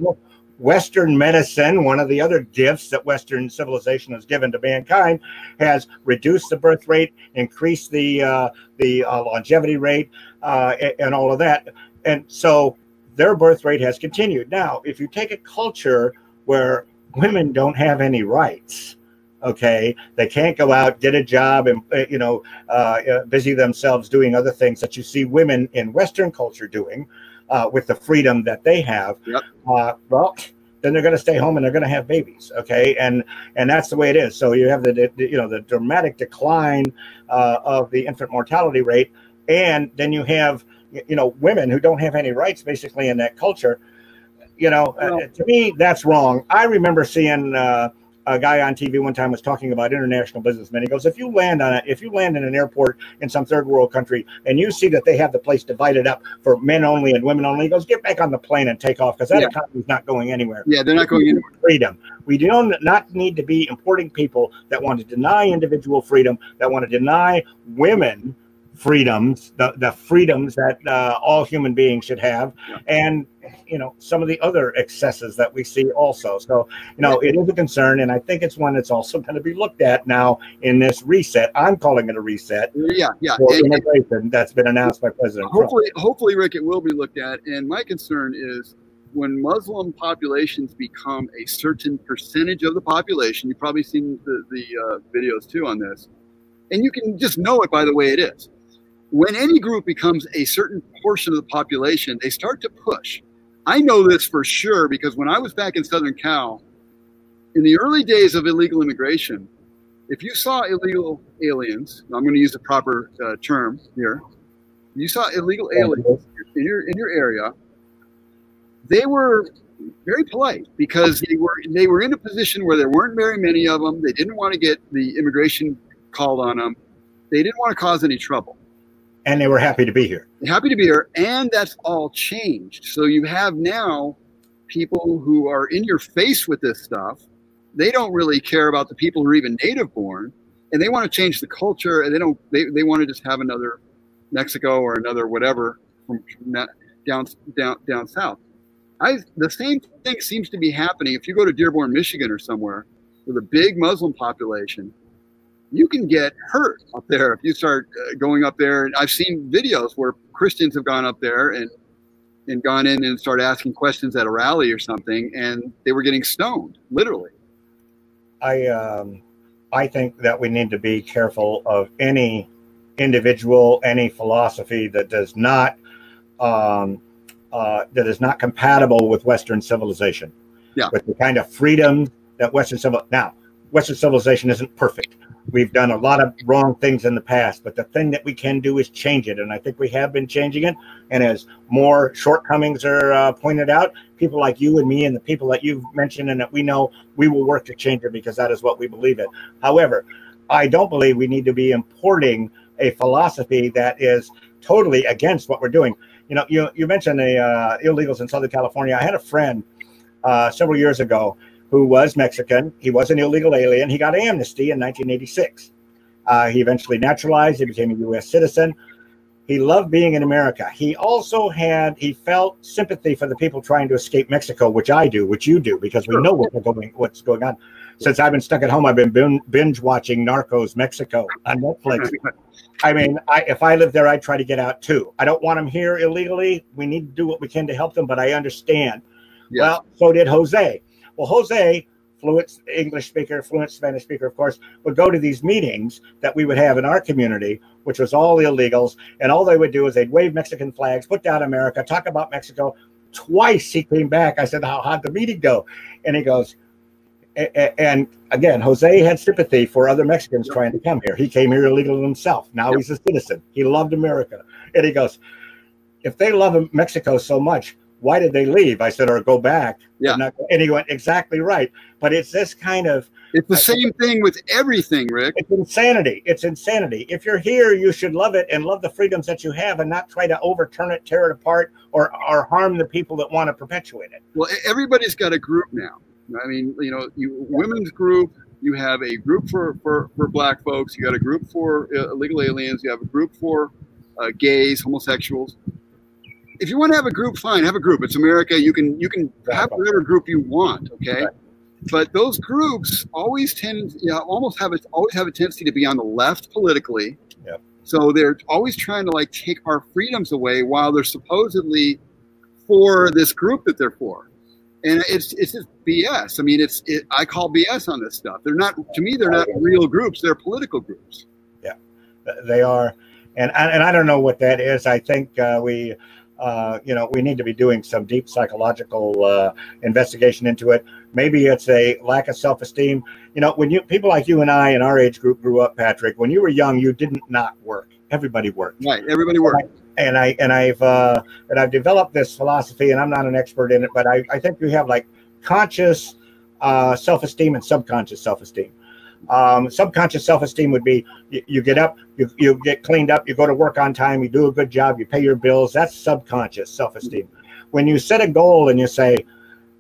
Western medicine, one of the other gifts that Western civilization has given to mankind, has reduced the birth rate, increased the uh, the uh, longevity rate, uh, and all of that. And so their birth rate has continued. Now, if you take a culture where women don't have any rights, okay, they can't go out, get a job, and uh, you know, uh, uh, busy themselves doing other things that you see women in Western culture doing uh, with the freedom that they have. Yep. Uh, well, then they're going to stay home and they're going to have babies okay and and that's the way it is so you have the, the you know the dramatic decline uh, of the infant mortality rate and then you have you know women who don't have any rights basically in that culture you know uh, well, uh, to me that's wrong i remember seeing uh, a guy on tv one time was talking about international businessmen. He goes if you land on it if you land in an airport in some third world country and you see that they have the place divided up for men only and women only he goes get back on the plane and take off because that yeah. economy is not going anywhere. Yeah they're not going anywhere. freedom. We do not need to be importing people that want to deny individual freedom that want to deny women freedoms, the, the freedoms that uh, all human beings should have, yeah. and you know some of the other excesses that we see also. So you know it is a concern, and I think it's one that's also going to be looked at now in this reset. I'm calling it a reset. Yeah, yeah. For and, immigration that's been announced by President. Hopefully, Trump. hopefully, Rick, it will be looked at. And my concern is when Muslim populations become a certain percentage of the population. You've probably seen the, the uh, videos too on this, and you can just know it by the way it is when any group becomes a certain portion of the population, they start to push. I know this for sure because when I was back in Southern Cal, in the early days of illegal immigration, if you saw illegal aliens, I'm going to use the proper uh, term here. You saw illegal aliens in your in your area. they were very polite because they were they were in a position where there weren't very many of them. They didn't want to get the immigration called on them. They didn't want to cause any trouble. And they were happy to be here. Happy to be here, and that's all changed. So you have now people who are in your face with this stuff. They don't really care about the people who are even native born, and they want to change the culture, and they don't. They, they want to just have another Mexico or another whatever from, down down down south. I the same thing seems to be happening if you go to Dearborn, Michigan, or somewhere with a big Muslim population. You can get hurt up there if you start uh, going up there. And I've seen videos where Christians have gone up there and and gone in and started asking questions at a rally or something, and they were getting stoned, literally. I um, I think that we need to be careful of any individual, any philosophy that does not um, uh, that is not compatible with Western civilization. Yeah. With the kind of freedom that Western civil now, Western civilization isn't perfect. We've done a lot of wrong things in the past, but the thing that we can do is change it, and I think we have been changing it. And as more shortcomings are uh, pointed out, people like you and me, and the people that you've mentioned and that we know, we will work to change it because that is what we believe in. However, I don't believe we need to be importing a philosophy that is totally against what we're doing. You know, you, you mentioned the uh, illegals in Southern California. I had a friend uh, several years ago who was Mexican. He was an illegal alien. He got amnesty in 1986. Uh, he eventually naturalized. He became a U.S. citizen. He loved being in America. He also had he felt sympathy for the people trying to escape Mexico, which I do, which you do, because we know what going, what's going on. Since I've been stuck at home, I've been binge watching Narcos Mexico on Netflix. I mean, I, if I live there, I'd try to get out too. I don't want them here illegally. We need to do what we can to help them, but I understand. Yes. Well, so did Jose. Well, Jose fluent English speaker, fluent Spanish speaker, of course, would go to these meetings that we would have in our community, which was all the illegals. And all they would do is they'd wave Mexican flags, put down America, talk about Mexico. Twice he came back. I said, How, how'd the meeting go? And he goes, and again, Jose had sympathy for other Mexicans trying to come here. He came here illegally himself. Now yep. he's a citizen. He loved America. And he goes, if they love Mexico so much, why did they leave? I said, or go back. Yeah. Not, and he went, exactly right. But it's this kind of. It's the same thing with everything, Rick. It's insanity. It's insanity. If you're here, you should love it and love the freedoms that you have and not try to overturn it, tear it apart, or, or harm the people that want to perpetuate it. Well, everybody's got a group now. I mean, you know, you women's group, you have a group for, for, for black folks, you got a group for uh, illegal aliens, you have a group for uh, gays, homosexuals if you want to have a group, fine, have a group. It's America. You can you can have whatever group you want. Okay. Right. But those groups always tend, you know, almost have a, always have a tendency to be on the left politically. Yep. So they're always trying to like take our freedoms away while they're supposedly for this group that they're for. And it's it's just BS. I mean, it's it, I call BS on this stuff. They're not to me. They're not real groups. They're political groups. Yeah, they are, and and I don't know what that is. I think uh, we uh, you know, we need to be doing some deep psychological uh, investigation into it. Maybe it's a lack of self-esteem. You know, when you people like you and I in our age group grew up, Patrick, when you were young, you didn't not work. Everybody worked. Right. Everybody worked. And I and I've uh, and I've developed this philosophy, and I'm not an expert in it, but I, I think we have like conscious uh, self-esteem and subconscious self-esteem. Um, subconscious self-esteem would be you, you, get up, you, you get cleaned up, you go to work on time, you do a good job, you pay your bills. That's subconscious self-esteem. When you set a goal and you say,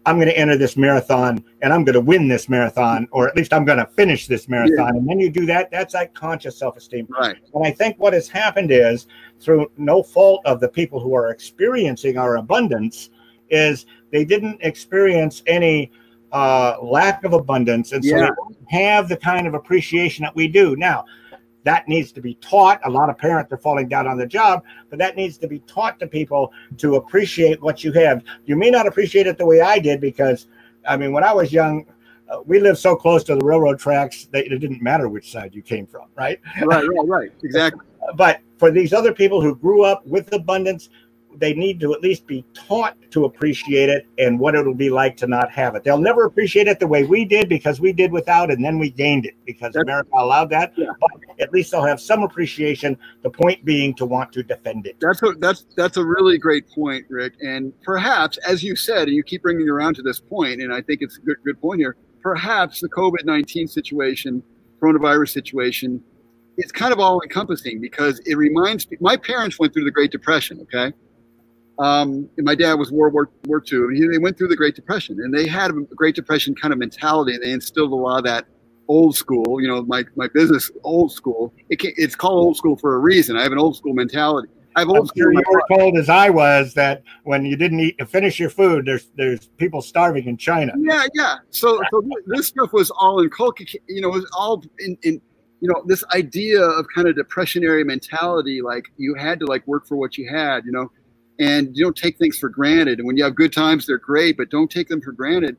I'm going to enter this marathon and I'm going to win this marathon, or at least I'm going to finish this marathon. Yeah. And then you do that, that's like conscious self esteem. Right. And I think what has happened is, through no fault of the people who are experiencing our abundance, is they didn't experience any uh, lack of abundance, and so yeah. they don't have the kind of appreciation that we do now. That needs to be taught. A lot of parents are falling down on the job, but that needs to be taught to people to appreciate what you have. You may not appreciate it the way I did because, I mean, when I was young, uh, we lived so close to the railroad tracks that it didn't matter which side you came from, right? Right, right, right. Exactly. but for these other people who grew up with abundance, they need to at least be taught to appreciate it and what it'll be like to not have it. They'll never appreciate it the way we did because we did without and then we gained it because That's, America allowed that. Yeah. But at least they'll have some appreciation. The point being to want to defend it. That's a, that's that's a really great point, Rick. And perhaps, as you said, and you keep bringing around to this point, and I think it's a good good point here. Perhaps the COVID nineteen situation, coronavirus situation, it's kind of all encompassing because it reminds me. My parents went through the Great Depression. Okay um, my dad was World War, War II, and he, they went through the Great Depression, and they had a Great Depression kind of mentality, and they instilled a lot of that old school. You know, my my business old school. It it's called old school for a reason. I have an old school mentality. I have old I'm sure you were told, as I was, that when you didn't eat finish your food, there's there's people starving in China. Yeah, yeah. So so this stuff was all inculcated. You know, it was all in, in you know this idea of kind of depressionary mentality. Like you had to like work for what you had. You know and you don't take things for granted. And when you have good times, they're great, but don't take them for granted.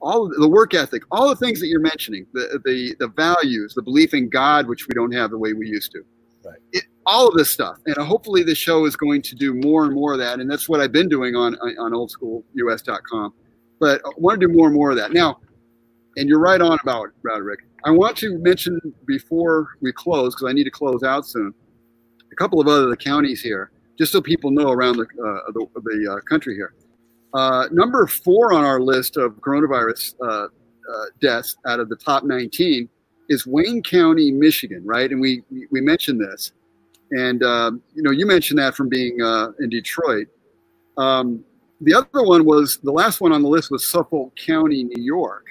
All the work ethic, all the things that you're mentioning, the the the values, the belief in God, which we don't have the way we used to. Right. It, all of this stuff, and hopefully the show is going to do more and more of that. And that's what I've been doing on on oldschoolus.com. But I want to do more and more of that now. And you're right on about Roderick. I want to mention before we close because I need to close out soon. A couple of other counties here just so people know around the, uh, the, the uh, country here. Uh, number four on our list of coronavirus uh, deaths out of the top 19 is Wayne County, Michigan, right? And we we mentioned this, and um, you know you mentioned that from being uh, in Detroit. Um, the other one was the last one on the list was Suffolk County, New York.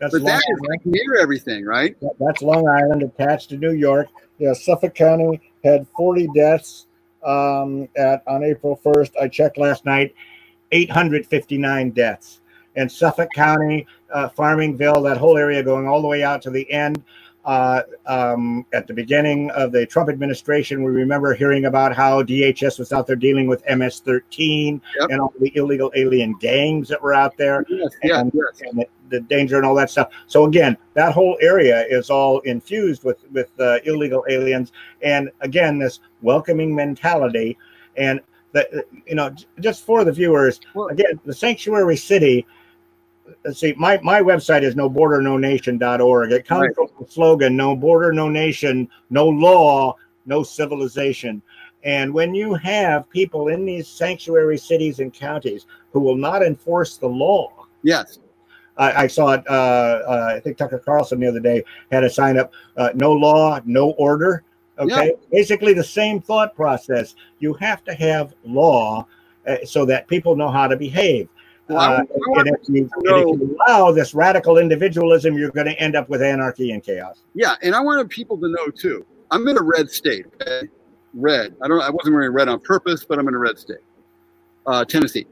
That's but Long that is like near everything, right? That's Long Island attached to New York. Yeah, Suffolk County had 40 deaths um, at on April 1st. I checked last night, 859 deaths. In Suffolk County, uh, Farmingville, that whole area going all the way out to the end. Uh, um, at the beginning of the Trump administration, we remember hearing about how DHS was out there dealing with MS-13 yep. and all the illegal alien gangs that were out there, yes, and, yes. and the, the, danger and all that stuff. So again, that whole area is all infused with with uh, illegal aliens, and again, this welcoming mentality, and the, you know, just for the viewers, well, again, the sanctuary city let's see, my, my website is no border, no nation.org. It comes right. from the slogan, no border, no nation, no law, no civilization. And when you have people in these sanctuary cities and counties who will not enforce the law. Yes. I, I saw it. Uh, uh, I think Tucker Carlson the other day had a sign up: uh, "No law, no order." Okay, yep. basically the same thought process. You have to have law uh, so that people know how to behave. Uh, and, if you, and if you allow this radical individualism, you're going to end up with anarchy and chaos. Yeah, and I wanted people to know too. I'm in a red state. Okay? Red. I don't. I wasn't wearing red on purpose, but I'm in a red state. Uh, Tennessee.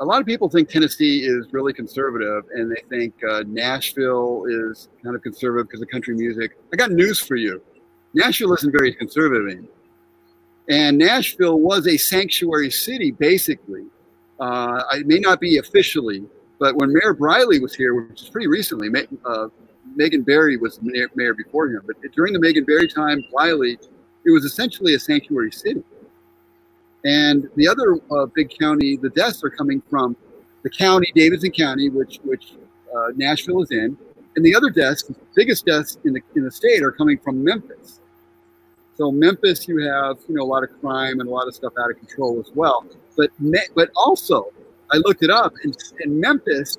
A lot of people think Tennessee is really conservative, and they think uh, Nashville is kind of conservative because of country music. I got news for you. Nashville isn't very conservative anymore. And Nashville was a sanctuary city, basically, uh, it may not be officially, but when Mayor Briley was here, which is pretty recently, uh, Megan Barry was mayor before him. But during the Megan Barry time, Briley, it was essentially a sanctuary city. And the other uh, big county, the deaths are coming from the county, Davidson County, which which uh, Nashville is in, and the other deaths, the biggest deaths in the in the state, are coming from Memphis. So Memphis, you have you know a lot of crime and a lot of stuff out of control as well. But but also, I looked it up, and, and Memphis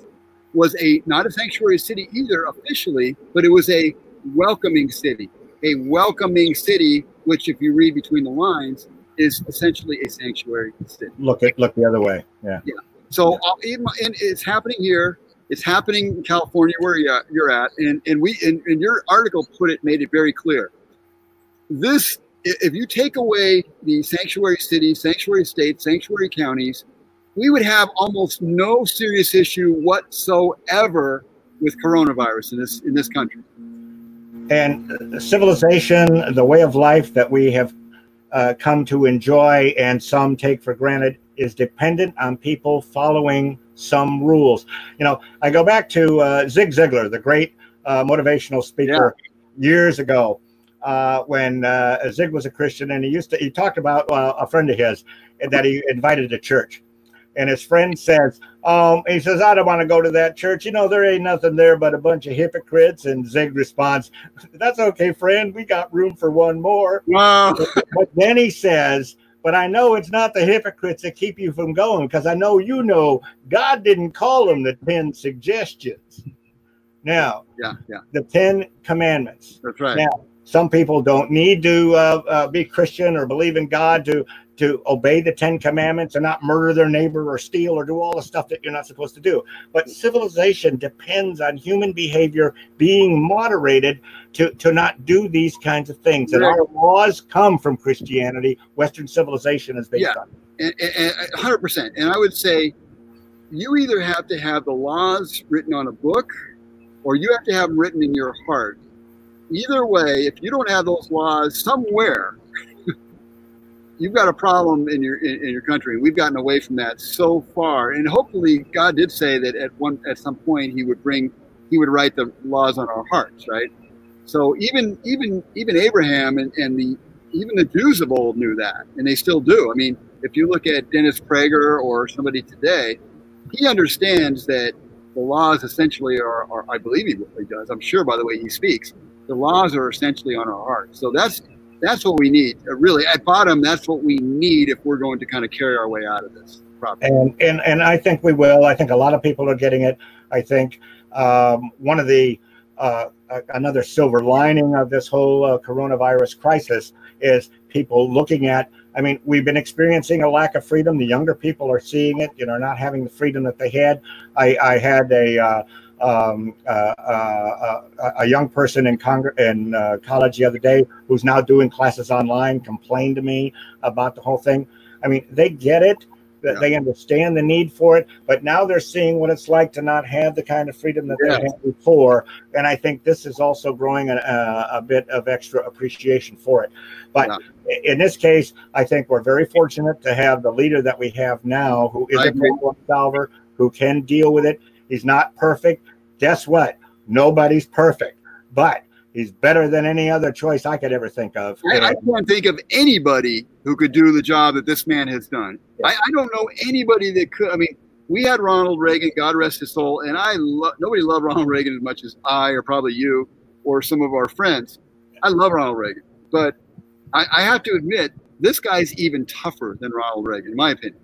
was a not a sanctuary city either officially, but it was a welcoming city, a welcoming city, which if you read between the lines is essentially a sanctuary city. Look at look the other way. Yeah. Yeah. So yeah. Uh, and it's happening here. It's happening in California where you're at, and and we and, and your article put it made it very clear. This if you take away the sanctuary cities, sanctuary states, sanctuary counties, we would have almost no serious issue whatsoever with coronavirus in this in this country. And civilization, the way of life that we have uh, come to enjoy and some take for granted, is dependent on people following some rules. You know, I go back to uh, Zig Ziglar, the great uh, motivational speaker, yeah. years ago uh, when uh, Zig was a Christian, and he used to he talked about uh, a friend of his that he invited to church, and his friend says, um, he says, I don't want to go to that church. You know, there ain't nothing there but a bunch of hypocrites. And Zig responds, That's okay, friend. We got room for one more. Wow. But, then he says, but I know it's not the hypocrites that keep you from going because I know you know God didn't call them the 10 suggestions. Now, yeah, yeah. The 10 commandments. That's right. Now, some people don't need to uh, uh, be Christian or believe in God to to obey the Ten Commandments and not murder their neighbor or steal or do all the stuff that you're not supposed to do. But civilization depends on human behavior being moderated to, to not do these kinds of things. And our laws come from Christianity. Western civilization is based yeah. on it. And, and, 100%. And I would say you either have to have the laws written on a book or you have to have them written in your heart. Either way, if you don't have those laws somewhere, you've got a problem in your in, in, your country. We've gotten away from that so far, and hopefully, God did say that at one at some point He would bring He would write the laws on our hearts, right? So even even even Abraham and, and the even the Jews of old knew that, and they still do. I mean, if you look at Dennis Prager or somebody today, he understands that the laws essentially are, are I believe he does. I'm sure by the way he speaks, the laws are essentially on our hearts. So that's that's what we need. Uh, really, at bottom, that's what we need if we're going to kind of carry our way out of this problem. And and and I think we will. I think a lot of people are getting it. I think um, one of the uh, another silver lining of this whole uh, coronavirus crisis is people looking at. I mean, we've been experiencing a lack of freedom. The younger people are seeing it. You know, not having the freedom that they had. I, I had a uh, um, uh, uh, uh, a young person in, Cong- in uh, college the other day who's now doing classes online complained to me about the whole thing. I mean, they get it, that yeah. they understand the need for it, but now they're seeing what it's like to not have the kind of freedom that yeah. they had before. And I think this is also growing a, a bit of extra appreciation for it. But yeah. in this case, I think we're very fortunate to have the leader that we have now who is a problem solver, who can deal with it. He's not perfect guess what? Nobody's perfect, but he's better than any other choice I could ever think of. I, I can't think of anybody who could do the job that this man has done. I, I, don't know anybody that could. I mean, we had Ronald Reagan, God rest his soul, and I lo- nobody loved Ronald Reagan as much as I, or probably you, or some of our friends. I love Ronald Reagan, but I, I have to admit, this guy's even tougher than Ronald Reagan, in my opinion.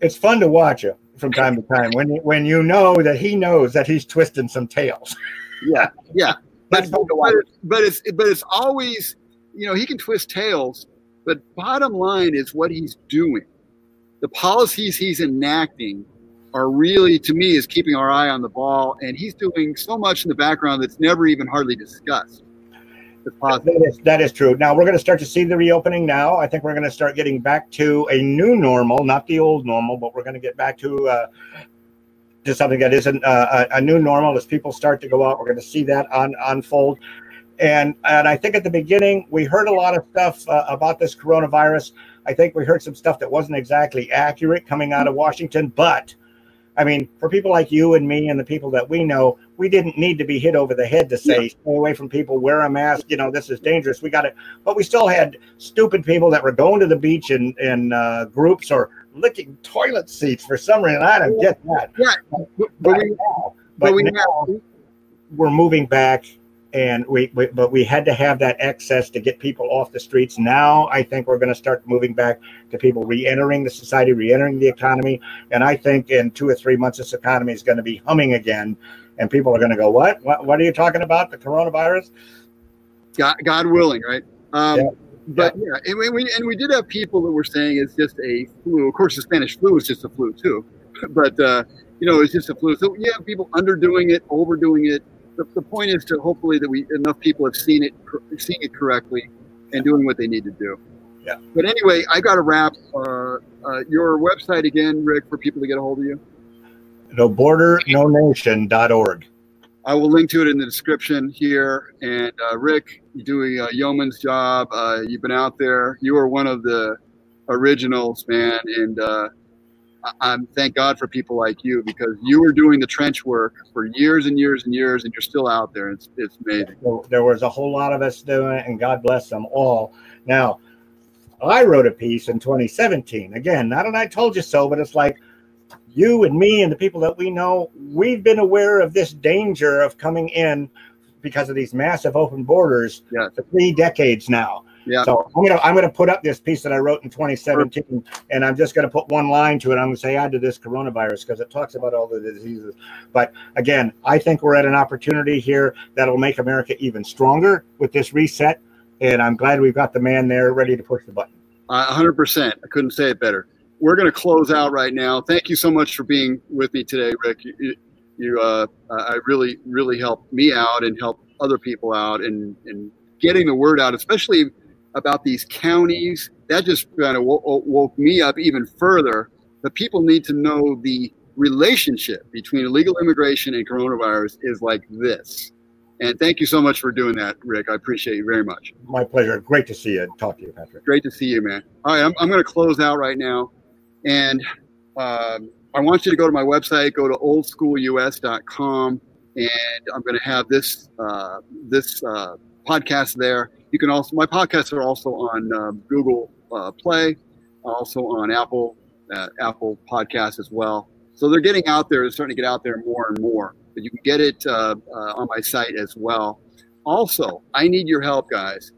It's fun to watch him from time to time when when you know that he knows that he's twisting some tails. Yeah, yeah. But, but, but it's but it's always you know he can twist tails, but bottom line is what he's doing. The policies he's enacting are really to me is keeping our eye on the ball, and he's doing so much in the background that's never even hardly discussed. That is, that is true. Now we're going to start to see the reopening now. I think we're going to start getting back to a new normal, not the old normal, but we're going to get back to uh, to something that isn't uh, a, a, new normal as people start to go out. We're going to see that on, unfold. And, and I think at the beginning, we heard a lot of stuff uh, about this coronavirus. I think we heard some stuff that wasn't exactly accurate coming out of Washington, but I mean, for people like you and me and the people that we know, we didn't need to be hit over the head to say, yeah. stay away from people, wear a mask, you know, this is dangerous. We got it. But we still had stupid people that were going to the beach in, in uh, groups or licking toilet seats for some reason. I don't get that. Yeah. But, but, we, now, but, we now, we're moving back and we, we, but we had to have that access to get people off the streets now i think we're going to start moving back to people re-entering the society re-entering the economy and i think in two or three months this economy is going to be humming again and people are going to go what? what what are you talking about the coronavirus god, god willing right um, yeah. but yeah, yeah and, we, and we did have people that were saying it's just a flu of course the spanish flu is just a flu too but uh, you know it's just a flu so you have people underdoing it overdoing it the, the point is to hopefully that we enough people have seen it seeing it correctly and doing what they need to do. Yeah. But anyway, I got to wrap. Uh, uh, your website again, Rick, for people to get a hold of you. No border, no nation.org. I will link to it in the description here. And uh, Rick, you're doing a yeoman's job. Uh, you've been out there. You are one of the originals, man. And uh, I, am thank God for people like you because you were doing the trench work for years and years and years, and you're still out there. It's it's amazing. There was a whole lot of us doing it, and God bless them all. Now, I wrote a piece in 2017. Again, not that I told you so, but it's like you and me and the people that we know, we've been aware of this danger of coming in because of these massive open borders yes. for three decades now. Yeah. So I'm gonna I'm gonna put up this piece that I wrote in 2017, sure. and I'm just gonna put one line to it. I'm gonna say add to this coronavirus because it talks about all the diseases. But again, I think we're at an opportunity here that'll make America even stronger with this reset, and I'm glad we've got the man there ready to push the button. Uh, 100%. I couldn't say it better. We're going to close out right now. Thank you so much for being with me today, Rick. You, you uh, I really, really helped me out and helped other people out and, and getting the word out, especially about these counties. That just kind of woke me up even further. The people need to know the relationship between illegal immigration and coronavirus is like this. And thank you so much for doing that, Rick. I appreciate you very much. My pleasure. Great to see you and talk to you, Patrick. Great to see you, man. All right, I'm, I'm going to close out right now. And um, I want you to go to my website, go to oldschoolus.com, and I'm going to have this uh, this uh, podcast there. You can also my podcasts are also on uh, Google uh, Play, also on Apple uh, Apple Podcasts as well. So they're getting out there. They're starting to get out there more and more but you can get it uh, uh, on my site as well. Also, I need your help, guys.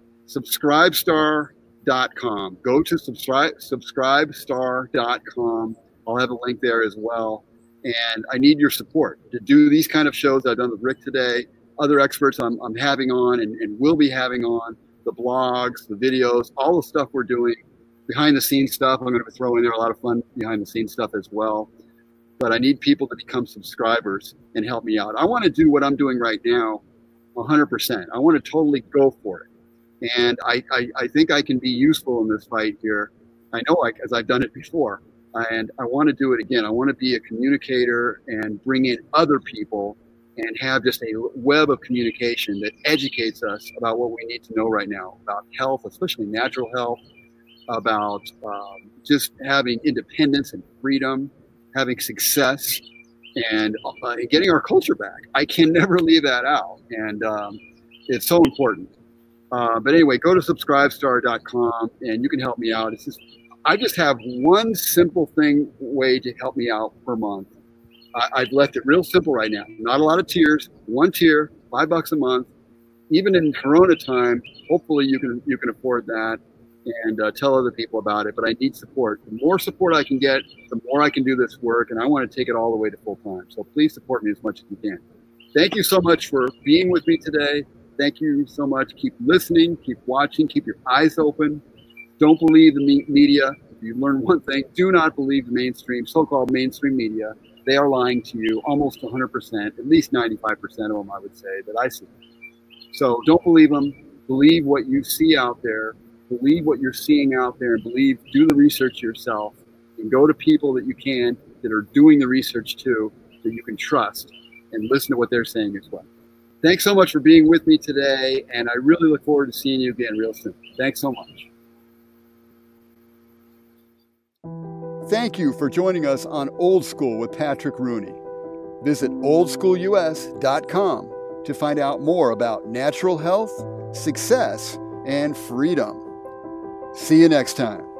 Subscribestar.com. Go to subscribe subscribestar.com. I'll have a link there as well. And I need your support to do these kind of shows I've done with Rick today, other experts I'm, I'm having on and, and will be having on, the blogs, the videos, all the stuff we're doing, behind the scenes stuff. I'm going to throw in there a lot of fun behind the scenes stuff as well but I need people to become subscribers and help me out. I want to do what I'm doing right now 100%. I want to totally go for it. And I, I, I think I can be useful in this fight here. I know I, because I've done it before. And I want to do it again. I want to be a communicator and bring in other people and have just a web of communication that educates us about what we need to know right now about health, especially natural health, about um, just having independence and freedom, having success and uh, getting our culture back. I can never leave that out. And um, it's so important. Uh, but anyway, go to subscribestar.com and you can help me out. It's just, I just have one simple thing way to help me out per month. I, have left it real simple right now. Not a lot of tiers, one tier, five bucks a month. Even in Corona time, hopefully you can you can afford that and uh, tell other people about it. But I need support. The more support I can get, the more I can do this work, and I want to take it all the way to full time. So please support me as much as you can. Thank you so much for being with me today. Thank you so much. Keep listening, keep watching, keep your eyes open. Don't believe the media. If you learn one thing, do not believe the mainstream, so-called mainstream media. They are lying to you almost 100%, at least 95% of them, I would say, that I see. So don't believe them. Believe what you see out there believe what you're seeing out there and believe, do the research yourself and go to people that you can that are doing the research too, that you can trust and listen to what they're saying as well. Thanks so much for being with me today, and I really look forward to seeing you again real soon. Thanks so much. Thank you for joining us on Old School with Patrick Rooney. Visit oldschoolus.com to find out more about natural health, success, and freedom. See you next time.